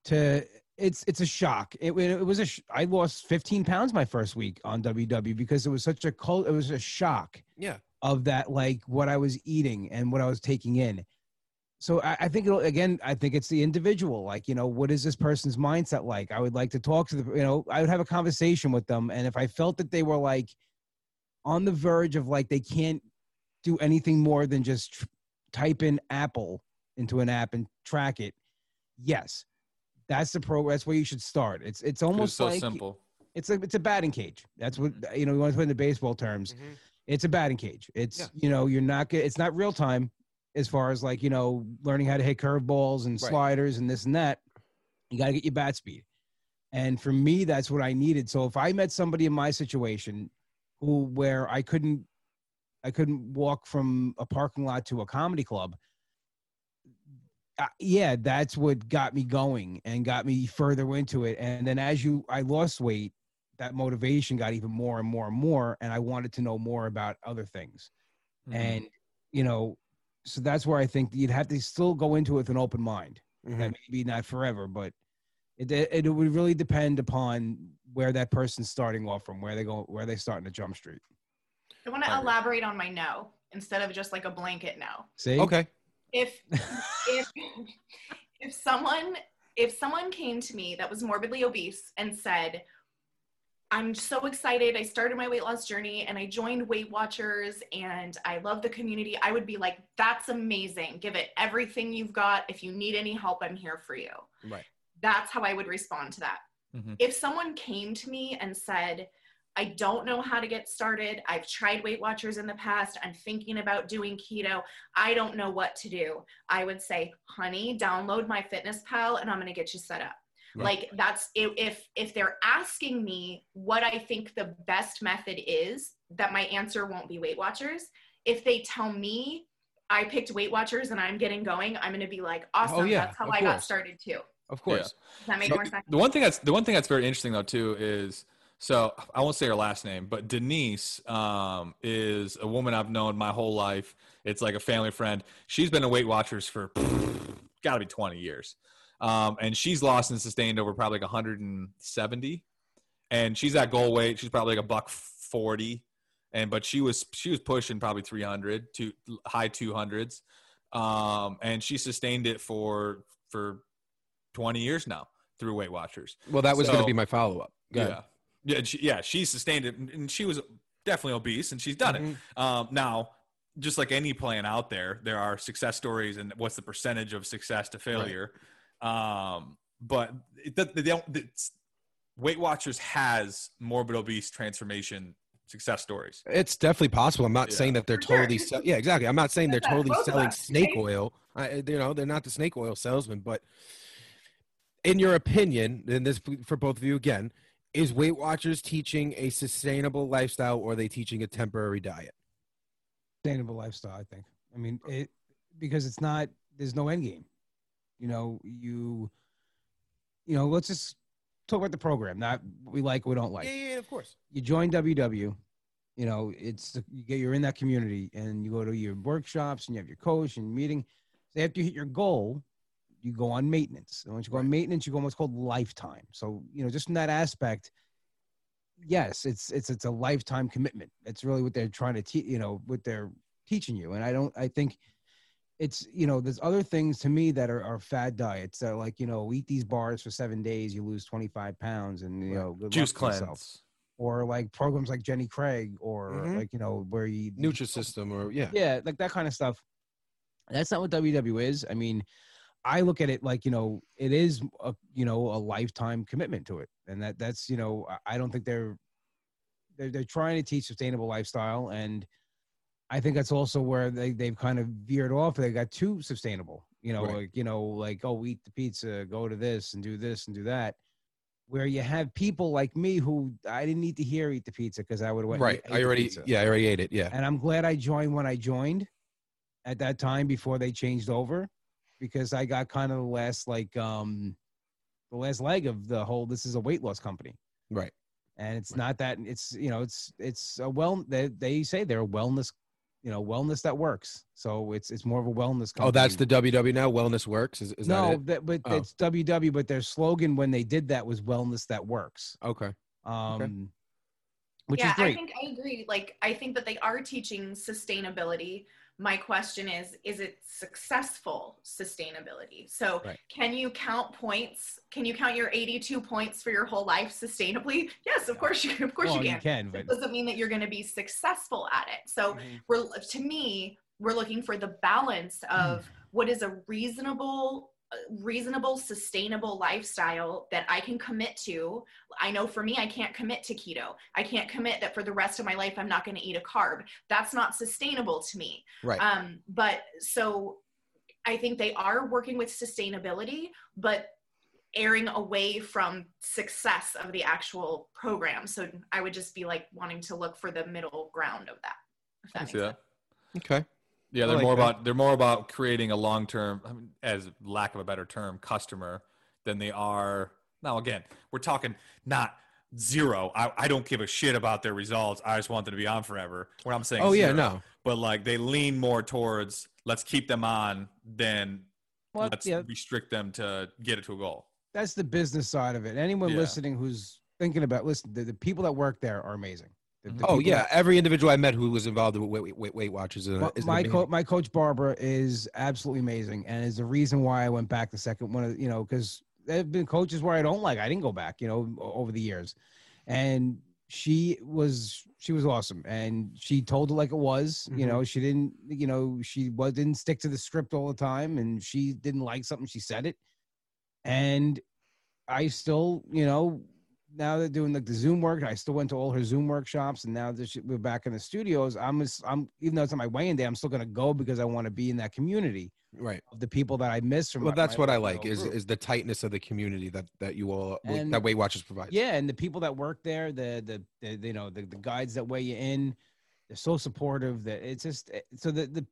to it's it's a shock. It, it was a sh- I lost 15 pounds my first week on WW because it was such a cold. It was a shock Yeah. of that like what I was eating and what I was taking in. So I, I think it'll again, I think it's the individual. Like, you know, what is this person's mindset like? I would like to talk to the, you know, I would have a conversation with them. And if I felt that they were like on the verge of like they can't do anything more than just tr- type in Apple into an app and track it, yes. That's the program. That's where you should start. It's it's It's almost so like simple. it's a it's a batting cage. That's what mm-hmm. you know. You want to put in the baseball terms mm-hmm. it's a batting cage. It's Yeah. you know you're not it's not real time as far as like you know learning how to hit curveballs and Right. sliders and this and that. You got to get your bat speed, and for me that's what I needed. So if I met somebody in my situation who where I couldn't I couldn't walk from a parking lot to a comedy club. Uh, yeah, that's what got me going and got me further into it. And then as you, I lost weight, that motivation got even more and more and more and i wanted to know more about other things Mhm. and you know so that's where i think you'd have to still go into it with an open mind Mhm. and maybe not forever but it, it it would really depend upon where that person's starting off from where they go where they starting to jump street I want to Okay. elaborate on my no instead of just like a blanket no. See? Okay. If if if someone if someone came to me that was morbidly obese and said, I'm so excited. I started my weight loss journey and I joined Weight Watchers and I love the community. I would be like, that's amazing. Give it everything you've got. If you need any help, I'm here for you. Right. That's how I would respond to that. Mhm. If someone came to me and said, I don't know how to get started. I've tried Weight Watchers in the past. I'm thinking about doing keto. I don't know what to do. I would say, honey, download MyFitnessPal and I'm going to get you set up. Right. Like that's if if if they're asking me what I think the best method is, that my answer won't be Weight Watchers. If they tell me I picked Weight Watchers and I'm getting going, I'm going to be like, awesome. Oh, yeah, that's how of I got started too. Of course. Does that make So, more sense? The one thing that's the one thing that's very interesting though too is so I won't say her last name, but Denise um, is a woman I've known my whole life. It's like a family friend. She's been a Weight Watchers for got to be 20 years, um, and she's lost and sustained over probably like 170. And she's at goal weight. She's probably like a buck 40, and but she was she was pushing probably 300 to high 200s, um, and she sustained it for for 20 years now through Weight Watchers. Well, that was going to be my follow up. Yeah, yeah, she, yeah. She sustained it, and she was definitely obese, and she's done it. Um, now, just like any plan out there, there are success stories, and what's the percentage of success to failure? Um, but it, they don't. It's, Weight Watchers has morbid obese transformation success stories. It's definitely possible. I'm not Yeah. saying that they're For sure. totally. Sell- yeah, exactly. I'm not saying they're totally selling us, snake oil. I, you know, they're not the snake oil salesman. But in your opinion, and this for both of you again, is Weight Watchers teaching a sustainable lifestyle or are they teaching a temporary diet? sustainable lifestyle. I think. I mean, it because it's not. There's no end game. You know, you. You know, let's just talk about the program. Not what we like, what we don't like. yeah, yeah, of course. You join WW. You know, it's you get you're in that community, and you go to your workshops, and you have your coach and meeting. So after you hit your goal, you go on maintenance. And once you go on maintenance, you go on what's called lifetime. So you know, just in that aspect, yes, it's it's it's a lifetime commitment. That's really what they're trying to teach. You know, what they're teaching you. And I don't. I think it's you know, there's other things to me that are, are fad diets. That like you know, eat these bars for seven days, you lose 25 pounds, and you know, Juice yourself. cleanse. Or like programs like Jenny Craig, or Mhm. like you know, where you Nutrisystem or yeah. yeah, like that kind of stuff. That's not what WW is. I mean, I look at it like you know, it is a you know a lifetime commitment to it, and that that's you know, I- I don't think they're they're they're trying to teach sustainable lifestyle, and I think that's also where they they've kind of veered off. They got too sustainable. You know, Right. like you know, like oh, eat the pizza, go to this and do this and do that. Where you have people like me who I didn't need to hear eat the pizza because I would have went Right. I already yeah, I already ate it. Yeah. and I'm glad I joined when I joined at that time before they changed over because I got kind of the last like um the last leg of the whole this is a weight loss company Right. and it's not that it's you know it's it's a well they, they say they're a wellness you know wellness that works so it's it's more of a wellness company. Oh, that's the WW now. Wellness works. Is, is that no it? that, but Oh. it's WW but their slogan when they did that was wellness that works Okay. um which yeah, is great I think I agree. Like, I think that they are teaching sustainability. My question is, is it successful sustainability? So, Right. can you count points? Can you count your 82 points for your whole life sustainably? Yes, of course you. Can. Of course well, you you can. can but It doesn't mean that you're going to be successful at it. So, Mhm. we're to me, we're looking for the balance of what is a reasonable reasonable sustainable lifestyle that I can commit to. I know for me I can't commit to keto. I can't commit that for the rest of my life I'm not going to eat a carb. That's not sustainable to me. Right. Um but so I think they are working with sustainability but erring away from success of the actual program. So I would just be like wanting to look for the middle ground of that. if I that see that. Okay. Yeah, they're like more that. about they're more about creating a long term, I mean, as lack of a better term, customer than they are. Now, again, we're talking not zero. I, I don't give a shit about their results. I just want them to be on forever. What I'm saying, Oh yeah, no. but like they lean more towards let's keep them on than well, let's yeah, restrict them to get it to a goal. that's the business side of it. Anyone Yeah. listening who's thinking about listen, the, the people that work there are amazing. The- the Oh yeah, that- every individual I met who was involved with Weight, Weight, Weight Watchers. is- my, is my, amazing. co- my coach Barbara is absolutely amazing, and is the reason why I went back the second one. Of, you know, because there have been coaches where I don't like. I didn't go back. You know, over the years, and she was she was awesome, and she told it like it was. You Mhm. know, she didn't. You know, she was didn't stick to the script all the time, and she didn't like something. She said it, and I still, you know, now they're doing like the Zoom work. I still went to all her Zoom workshops, and now that she- we're back in the studios, I'm just, I'm even though it's on my weigh-in day, I'm still gonna go because I want to be in that community right. of the people that I miss from. Well, my- that's my- what I like is group. is the tightness of the community that that you all And- that Weight Watchers provides. yeah, and the people that work there, the the, the you know the, the guides that weigh you in, they're so supportive that it's just eh, so the the.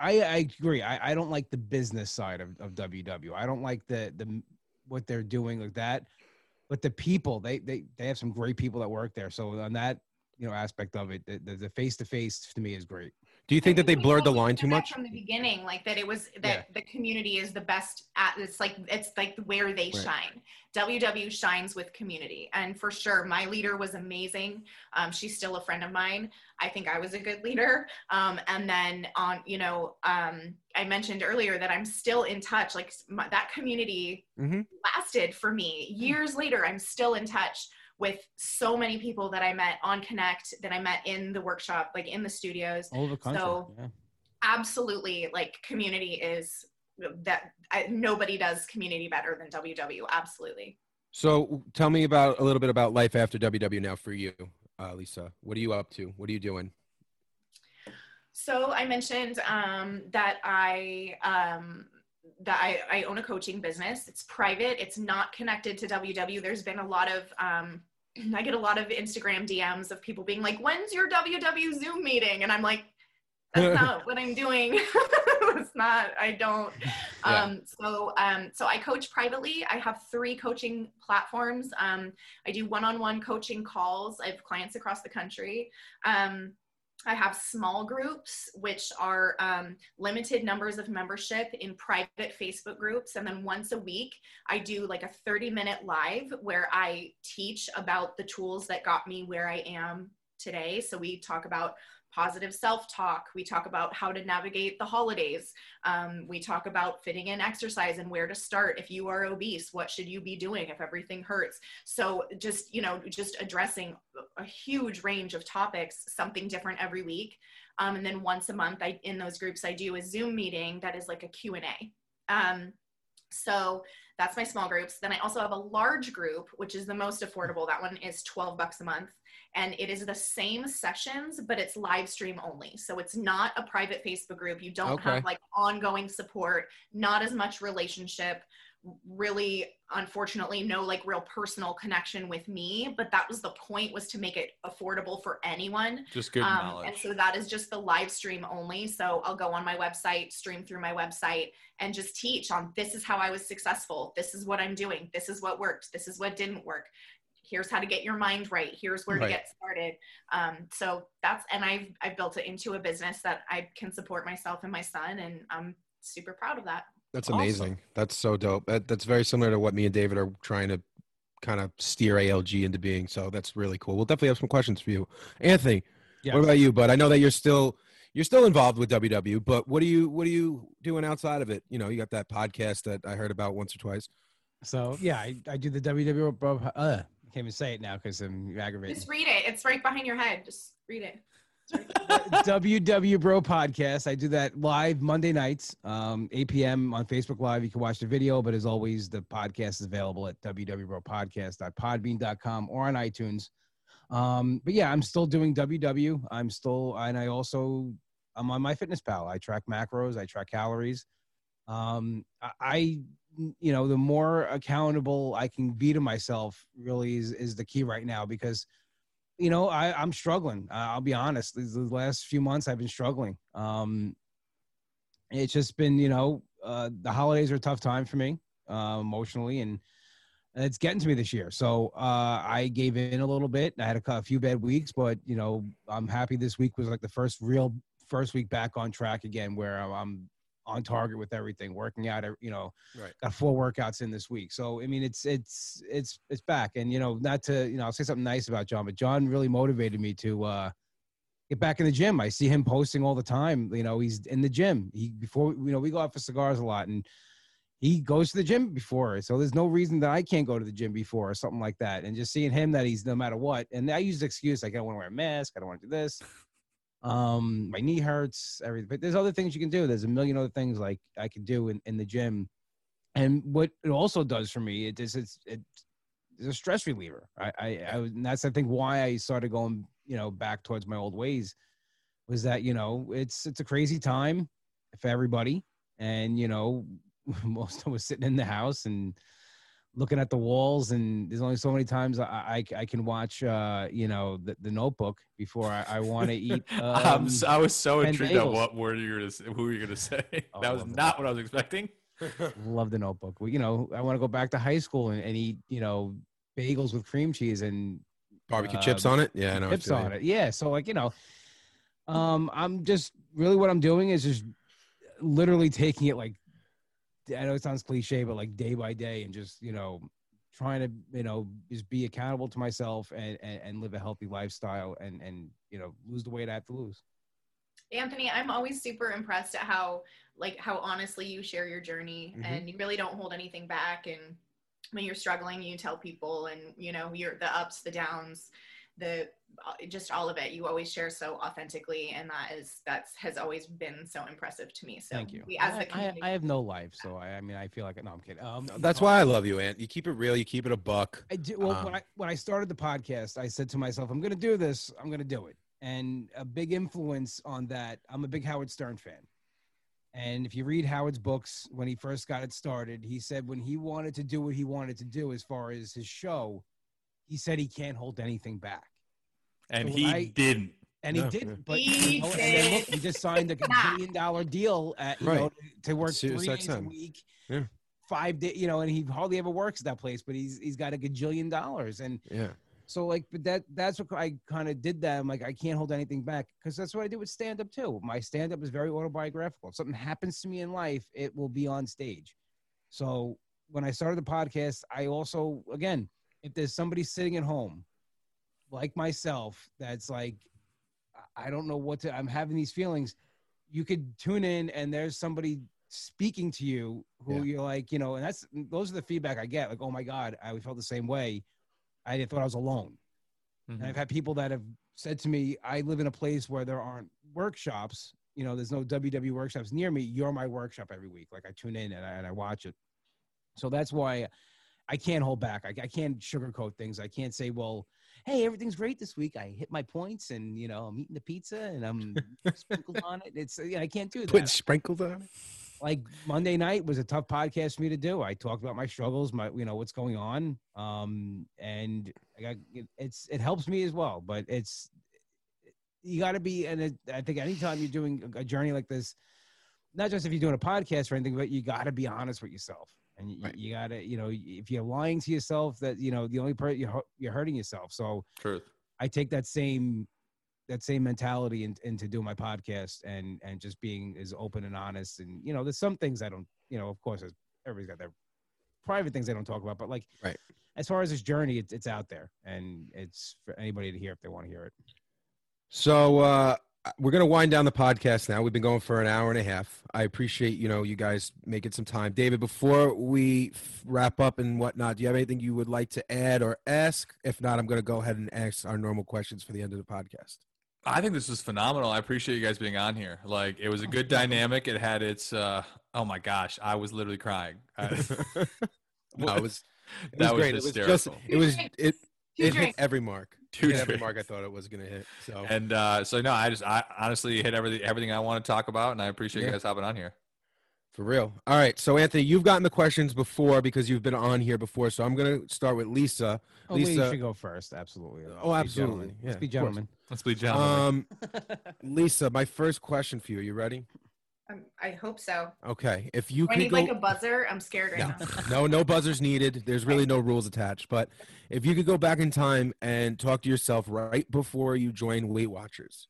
I, I agree. I, I don't like the business side of, of WW. I don't like the the what they're doing like that. But the people, they they they have some great people that work there. So on that you know aspect of it, the the face to face to me is great. Do you think that they blurred the line too much? from the beginning like that it was that Yeah. the community is the best at it's like it's like where they Right. shine ww shines with community and for sure my leader was amazing um, she's still a friend of mine i think i was a good leader um, and then on you know um, i mentioned earlier that i'm still in touch like my, that community Mhm. lasted for me years later i'm still in touch with so many people that i met on connect that i met in the workshop like in the studios All over country. So- yeah. absolutely like community is that I, nobody does community better than WW. Absolutely. So tell me about a little bit about life after WW now for you, uh, Lisa. What are you up to? What are you doing? So I mentioned um, that I um, that I, I own a coaching business. It's private. It's not connected to WW. There's been a lot of um, I get a lot of Instagram DMs of people being like, "When's your WW Zoom meeting?" And I'm like, "That's not what I'm doing. it's not. I don't." Yeah. Um, so um, so I coach privately. I have three coaching platforms. Um, I do one-on-one coaching calls. I have clients across the country. Um, I have small groups, which are um, limited numbers of membership in private Facebook groups. And then once a week, I do like a 30 minute live where I teach about the tools that got me where I am today. So we talk about positive self talk, we talk about how to navigate the holidays, um, we talk about fitting in exercise and where to start. If you are obese, what should you be doing if everything hurts? So just, you know, just addressing a huge range of topics, something different every week. Um, and then once a month, I in those groups, I do a Zoom meeting that is like a Q and A. Um, so that's my small groups. Then I also have a large group, which is the most affordable. That one is 12 bucks a month. And it is the same sessions, but it's live stream only. So it's not a private Facebook group. You don't Okay. have like ongoing support, not as much relationship really unfortunately no like real personal connection with me but that was the point was to make it affordable for anyone. Just good um, knowledge. and so that is just the live stream only. So i'll go on my website stream through my website and just teach on this is how i was successful. This is what i'm doing. This is what worked. This is what didn't work. Here's how to get your mind right. Here's where Right. to get started. Um, so that's and i've i've built it into a business that i can support myself and my son and i'm super proud of that That's Awesome. amazing. That's so dope. That, that's very similar to what me and David are trying to kind of steer ALG into being. So that's really cool. We'll definitely have some questions for you, Anthony. Yes. What about you? But I know that you're still you're still involved with WW. But what are you what are you doing outside of it? You know, you got that podcast that I heard about once or twice. So yeah, I, I do the WW. Bro, uh, I can't even say it now because I'm aggravated. just read it it's right behind your head just read it WW Bro podcast. I do that live Monday nights, um, 8 p.m. on Facebook Live. You can watch the video, but as always, the podcast is available at www.podcast.podbean.com or on iTunes. Um, but yeah, I'm still doing WW. I'm still, and I also, I'm on MyFitnessPal. I track macros, I track calories. Um, I, you know, the more accountable I can be to myself really is, is the key right now because you know, I, I'm struggling. I'll be honest. These the last few months, I've been struggling. Um, it's just been, you know, uh, the holidays are a tough time for me uh, emotionally, and, it's getting to me this year. So uh, I gave in a little bit. I had a, a few bad weeks, but you know, I'm happy this week was like the first real first week back on track again, where I'm on target with everything, working out. You know, Right. got four workouts in this week. So I mean, it's it's it's it's back. And you know, not to you know, I'll say something nice about John, but John really motivated me to uh, get back in the gym. I see him posting all the time. You know, he's in the gym. He before you know we go out for cigars a lot, and he goes to the gym before. So there's no reason that I can't go to the gym before or something like that. And just seeing him that he's no matter what. And I use the excuse like I don't want to wear a mask. I don't want to do this. Um, my knee hurts. Everything. But there's other things you can do. There's a million other things like I can do in, in the gym. And what it also does for me, it is it's it's a stress reliever. I I, I was, and that's I think why I started going you know back towards my old ways was that you know it's it's a crazy time for everybody and you know most of us sitting in the house and looking at the walls and there's only so many times i i, I can watch uh you know the, the notebook before i, I want to eat I'm um, s- I was so intrigued on bagels. what word you were gonna say, who you were gonna say. Oh, that was not that. what I was expecting. love the notebook well, you know i want to go back to high school and, and eat you know bagels with cream cheese and Barbecue Uh, chips on it. Yeah, I know. what tips you on it. Yeah. So like, you know, um, I'm just really what I'm doing is just literally taking it like I know it sounds cliche, but like day by day and just, you know, trying to, you know, just be accountable to myself and, and, and live a healthy lifestyle and, and, you know, lose the weight I have to lose. Anthony, I'm always super impressed at how like how honestly you share your journey Mhm. and you really don't hold anything back and when you're struggling you tell people and you know you're the ups the downs the uh, just all of it you always share so authentically and that is that's has always been so impressive to me so Thank you. we, as I, the I, community, I have no life. So I, I mean, I feel like, no, I'm kidding. Um, That's why I love you, Ant. You keep it real. You keep it a buck. I do. Well, when Um, I when I started the podcast, I said to myself, "I'm going to do this. I'm going to do it." And a big influence on that, I'm a big Howard Stern fan. And if you read Howard's books, when he first got it started, he said when he wanted to do what he wanted to do as far as his show, he said he can't hold anything back. And So he I- didn't. And he No, didn't. but He you know, and look, he just signed a gazillion dollar deal at, you Right. know, to work Sirius three days a week, Yeah. five days, you know, and he hardly ever works at that place, but he's he's got a gajillion dollars, and Yeah. so like, but that that's what I kind of did. That I'm like, I can't hold anything back because that's what I do with stand up too. My stand up is very autobiographical. If something happens to me in life, it will be on stage. So when I started the podcast, I also again, if there's somebody sitting at home, like myself, that's like, I- don't know what to. I'm having these feelings. You could tune in and there's somebody speaking to you who Yeah. you're like, you know, and that's those are the feedback I get. Like, oh my god, I felt the same way. I thought I was alone. And mm-hmm. I've had people that have said to me, I live in a place where there aren't workshops. You know, there's no WW workshops near me. You're my workshop every week. Like I tune in and I, and I watch it. So that's why I can't hold back. I, I can't sugarcoat things. I can't say, well, hey, everything's great this week. I hit my points and, you know, I'm eating the pizza and I'm sprinkled on it. It's, yeah, I can't do that Put sprinkled on it. like Monday night was a tough podcast for me to do. I talked about my struggles, my you know what's going on, um, and I got it, it's it helps me as well. But it's you got to be, and I think anytime you're doing a journey like this, not just if you're doing a podcast or anything, but you got to be honest with yourself, and you, Right. you got to you know if you're lying to yourself, that you know the only part you're you're hurting yourself. So Truth. I take that same that same mentality in, into doing my podcast and and just being as open and honest and you know there's some things I don't you know of course everybody's got their private things they don't talk about but like Right. as far as this journey it's it's out there and it's for anybody to hear if they want to hear it So uh, we're gonna wind down the podcast now. We've been going for an hour and a half. I appreciate you know you guys making some time. David, before we wrap up and whatnot, do you have anything you would like to add or ask? If not, I'm gonna go ahead and ask our normal questions for the end of the podcast. I think this was phenomenal. I appreciate you guys being on here. Like it was a good dynamic. It had its uh oh my gosh, I was literally crying. I- no, it was it That was was great. It was just hysterical. it was it Two it hit every mark. Two hit every mark I thought it was gonna hit. So and uh so no, I just I honestly hit everything everything I want to talk about and I appreciate Yeah. you guys hopping on here. For real. All right. So Anthony, you've gotten the questions before because you've been on here before. So I'm gonna start with Lisa. oh we Lisa- should go first absolutely Oh, Let's be absolutely. gentlemen. Yeah, let's be of gentlemen Let's be gentlemen. Um, Lisa, my first question for you. Are you ready? Um, i hope so Okay. If you i need go, like a buzzer i'm scared right No. now no, no buzzers needed. There's really no rules attached. But if you could go back in time and talk to yourself right before you join Weight Watchers,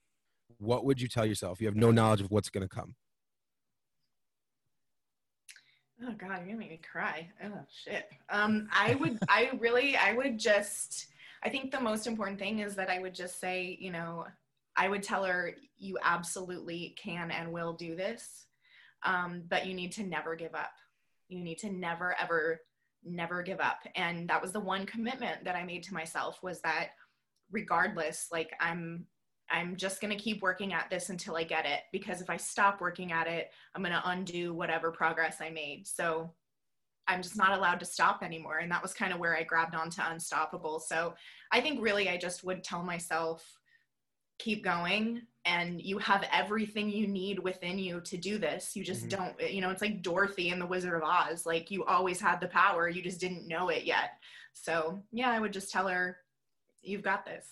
what would you tell yourself? You have no knowledge of what's going to come. Oh God, you're gonna make me cry. Oh shit. Um, I would, I really, I would just. I think the most important thing is that I would just say, you know, I would tell her, you absolutely can and will do this, um, but you need to never give up. You need to never, ever, never give up. And that was the one commitment that I made to myself was that, regardless, like I'm I'm just going to keep working at this until I get it because if I stop working at it, I'm going to undo whatever progress I made. So I'm just not allowed to stop anymore. And that was kind of where I grabbed onto Unstoppable. So I think really I just would tell myself, keep going and you have everything you need within you to do this. You just mm-hmm. don't, you know, it's like Dorothy in The Wizard of Oz. Like you always had the power, you just didn't know it yet. So yeah, I would just tell her, you've got this.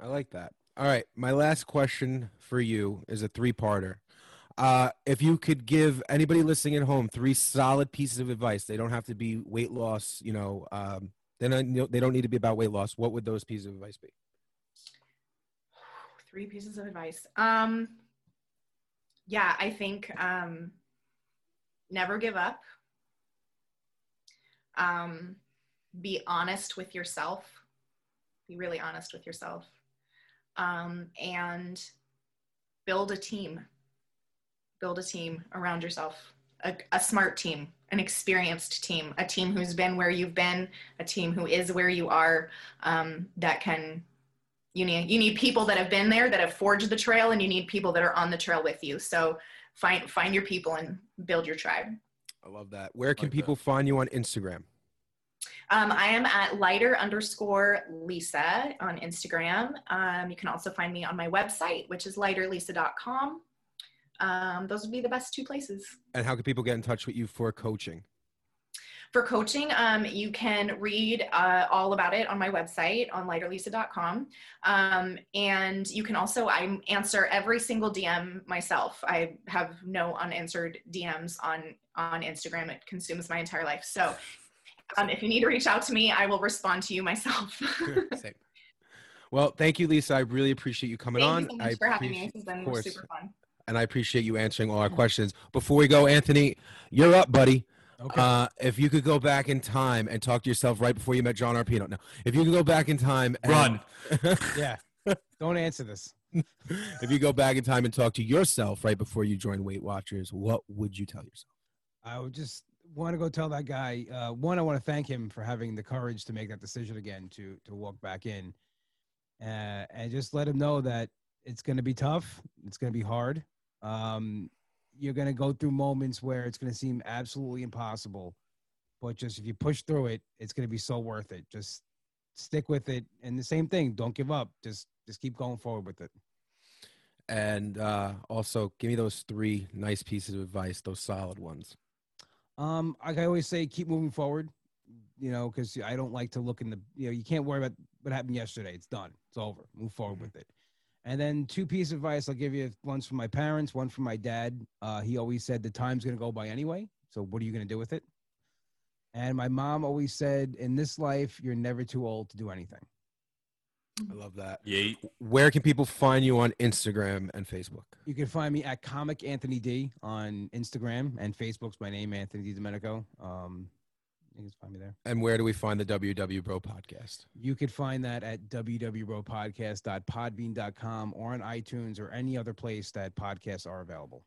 I like that. All right, my last question for you is a three-parter. Uh, if you could give anybody listening at home three solid pieces of advice, they don't have to be weight loss. You know, um, they don't they don't need to be about weight loss. What would those pieces of advice be? Three pieces of advice. Um, yeah, I think um, never give up. Um, be honest with yourself. Be really honest with yourself um, and build a team. Build a team around yourself, a, a smart team, an experienced team, a team who's been where you've been, a team who is where you are, um, that can you need you need people that have been there that have forged the trail and you need people that are on the trail with you so find find your people and build your tribe i love that where can like people that. find you on instagram um, I am at lighter underscore Lisa on Instagram. Um, you can also find me on my website, which is lighterlisa.com. Um, those would be the best two places. And how can people get in touch with you for coaching? For coaching, um, you can read uh, all about it on my website on lighterlisa.com. Um, and you can also, I answer every single DM myself. I have no unanswered DMs on, on Instagram. It consumes my entire life. So um, if you need to reach out to me, I will respond to you myself. Same. Well, thank you, Lisa. I really appreciate you coming thank on. You so I for having me. This has been super fun. And I appreciate you answering all our questions. Before we go, Anthony, you're up, buddy. Okay. Uh, if you could go back in time and talk to yourself right before you met John Arpino. No, if you could go back in time, and, run. yeah. Don't answer this. if you go back in time and talk to yourself right before you joined Weight Watchers, what would you tell yourself? I would just want to go tell that guy. Uh, one, I want to thank him for having the courage to make that decision again to to walk back in, uh, and just let him know that it's going to be tough. It's going to be hard. Um, you're going to go through moments where it's going to seem absolutely impossible, but just if you push through it, it's going to be so worth it. Just stick with it, and the same thing. Don't give up. Just just keep going forward with it. And uh, also, give me those three nice pieces of advice, those solid ones. Um, like I always say, keep moving forward. You know, because I don't like to look in the. You know, you can't worry about what happened yesterday. It's done. It's over. Move forward mm-hmm. with it. And then two pieces of advice I'll give you. One's from my parents. One from my dad. Uh, he always said the time's going to go by anyway. So what are you going to do with it? And my mom always said, in this life, you're never too old to do anything. I love that. Yeah. Where can people find you on Instagram and Facebook? You can find me at Comic Anthony D on Instagram and Facebook's my name, Anthony D. Domenico. Um, you can find me there. And where do we find the WW Bro podcast? You could find that at www.podcast.podbean.com or on iTunes or any other place that podcasts are available.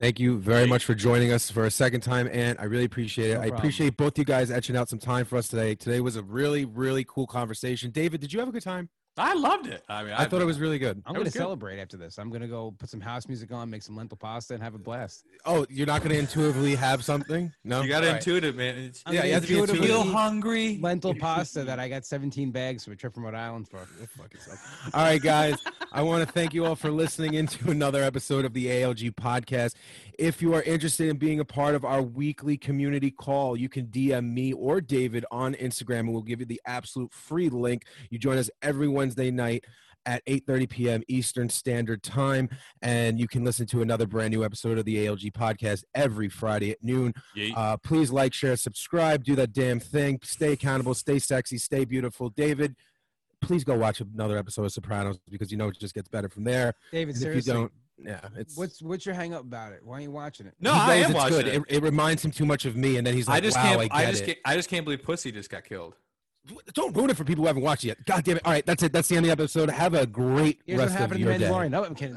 Thank you very much for joining us for a second time, and I really appreciate it. No I appreciate both you guys etching out some time for us today. Today was a really, really cool conversation. David, did you have a good time? I loved it. I mean, I, I thought it was really good. I'm going to celebrate after this. I'm going to go put some house music on, make some lentil pasta, and have a blast. Oh, you're not going to intuitively have something? No, you got to intuitive, man. It's, yeah, you have to be intuitive. Feel hungry. Lentil pasta that I got 17 bags for a trip from Rhode Island for. all right, guys. I want to thank you all for listening into another episode of the ALG podcast. If you are interested in being a part of our weekly community call, you can DM me or David on Instagram, and we'll give you the absolute free link. You join us every Wednesday night at 8:30 p.m. Eastern Standard Time, and you can listen to another brand new episode of the ALG podcast every Friday at noon. Uh, please like, share, subscribe, do that damn thing. Stay accountable, stay sexy, stay beautiful. David, please go watch another episode of Sopranos because you know it just gets better from there. David, seriously, if you don't, yeah, it's What's what's your hang up about it? Why are you watching it? No, I am it's watching good. it. It. reminds him too much of me, and then he's like, I just "Wow, can't. I get I, just it." can't. I just can't believe Pussy just got killed. Don't ruin it for people who haven't watched it yet. God damn it! All right, that's it. That's the end of the episode. Have a great Here's rest of happened in your day. Mandalorian. No, I'm kidding.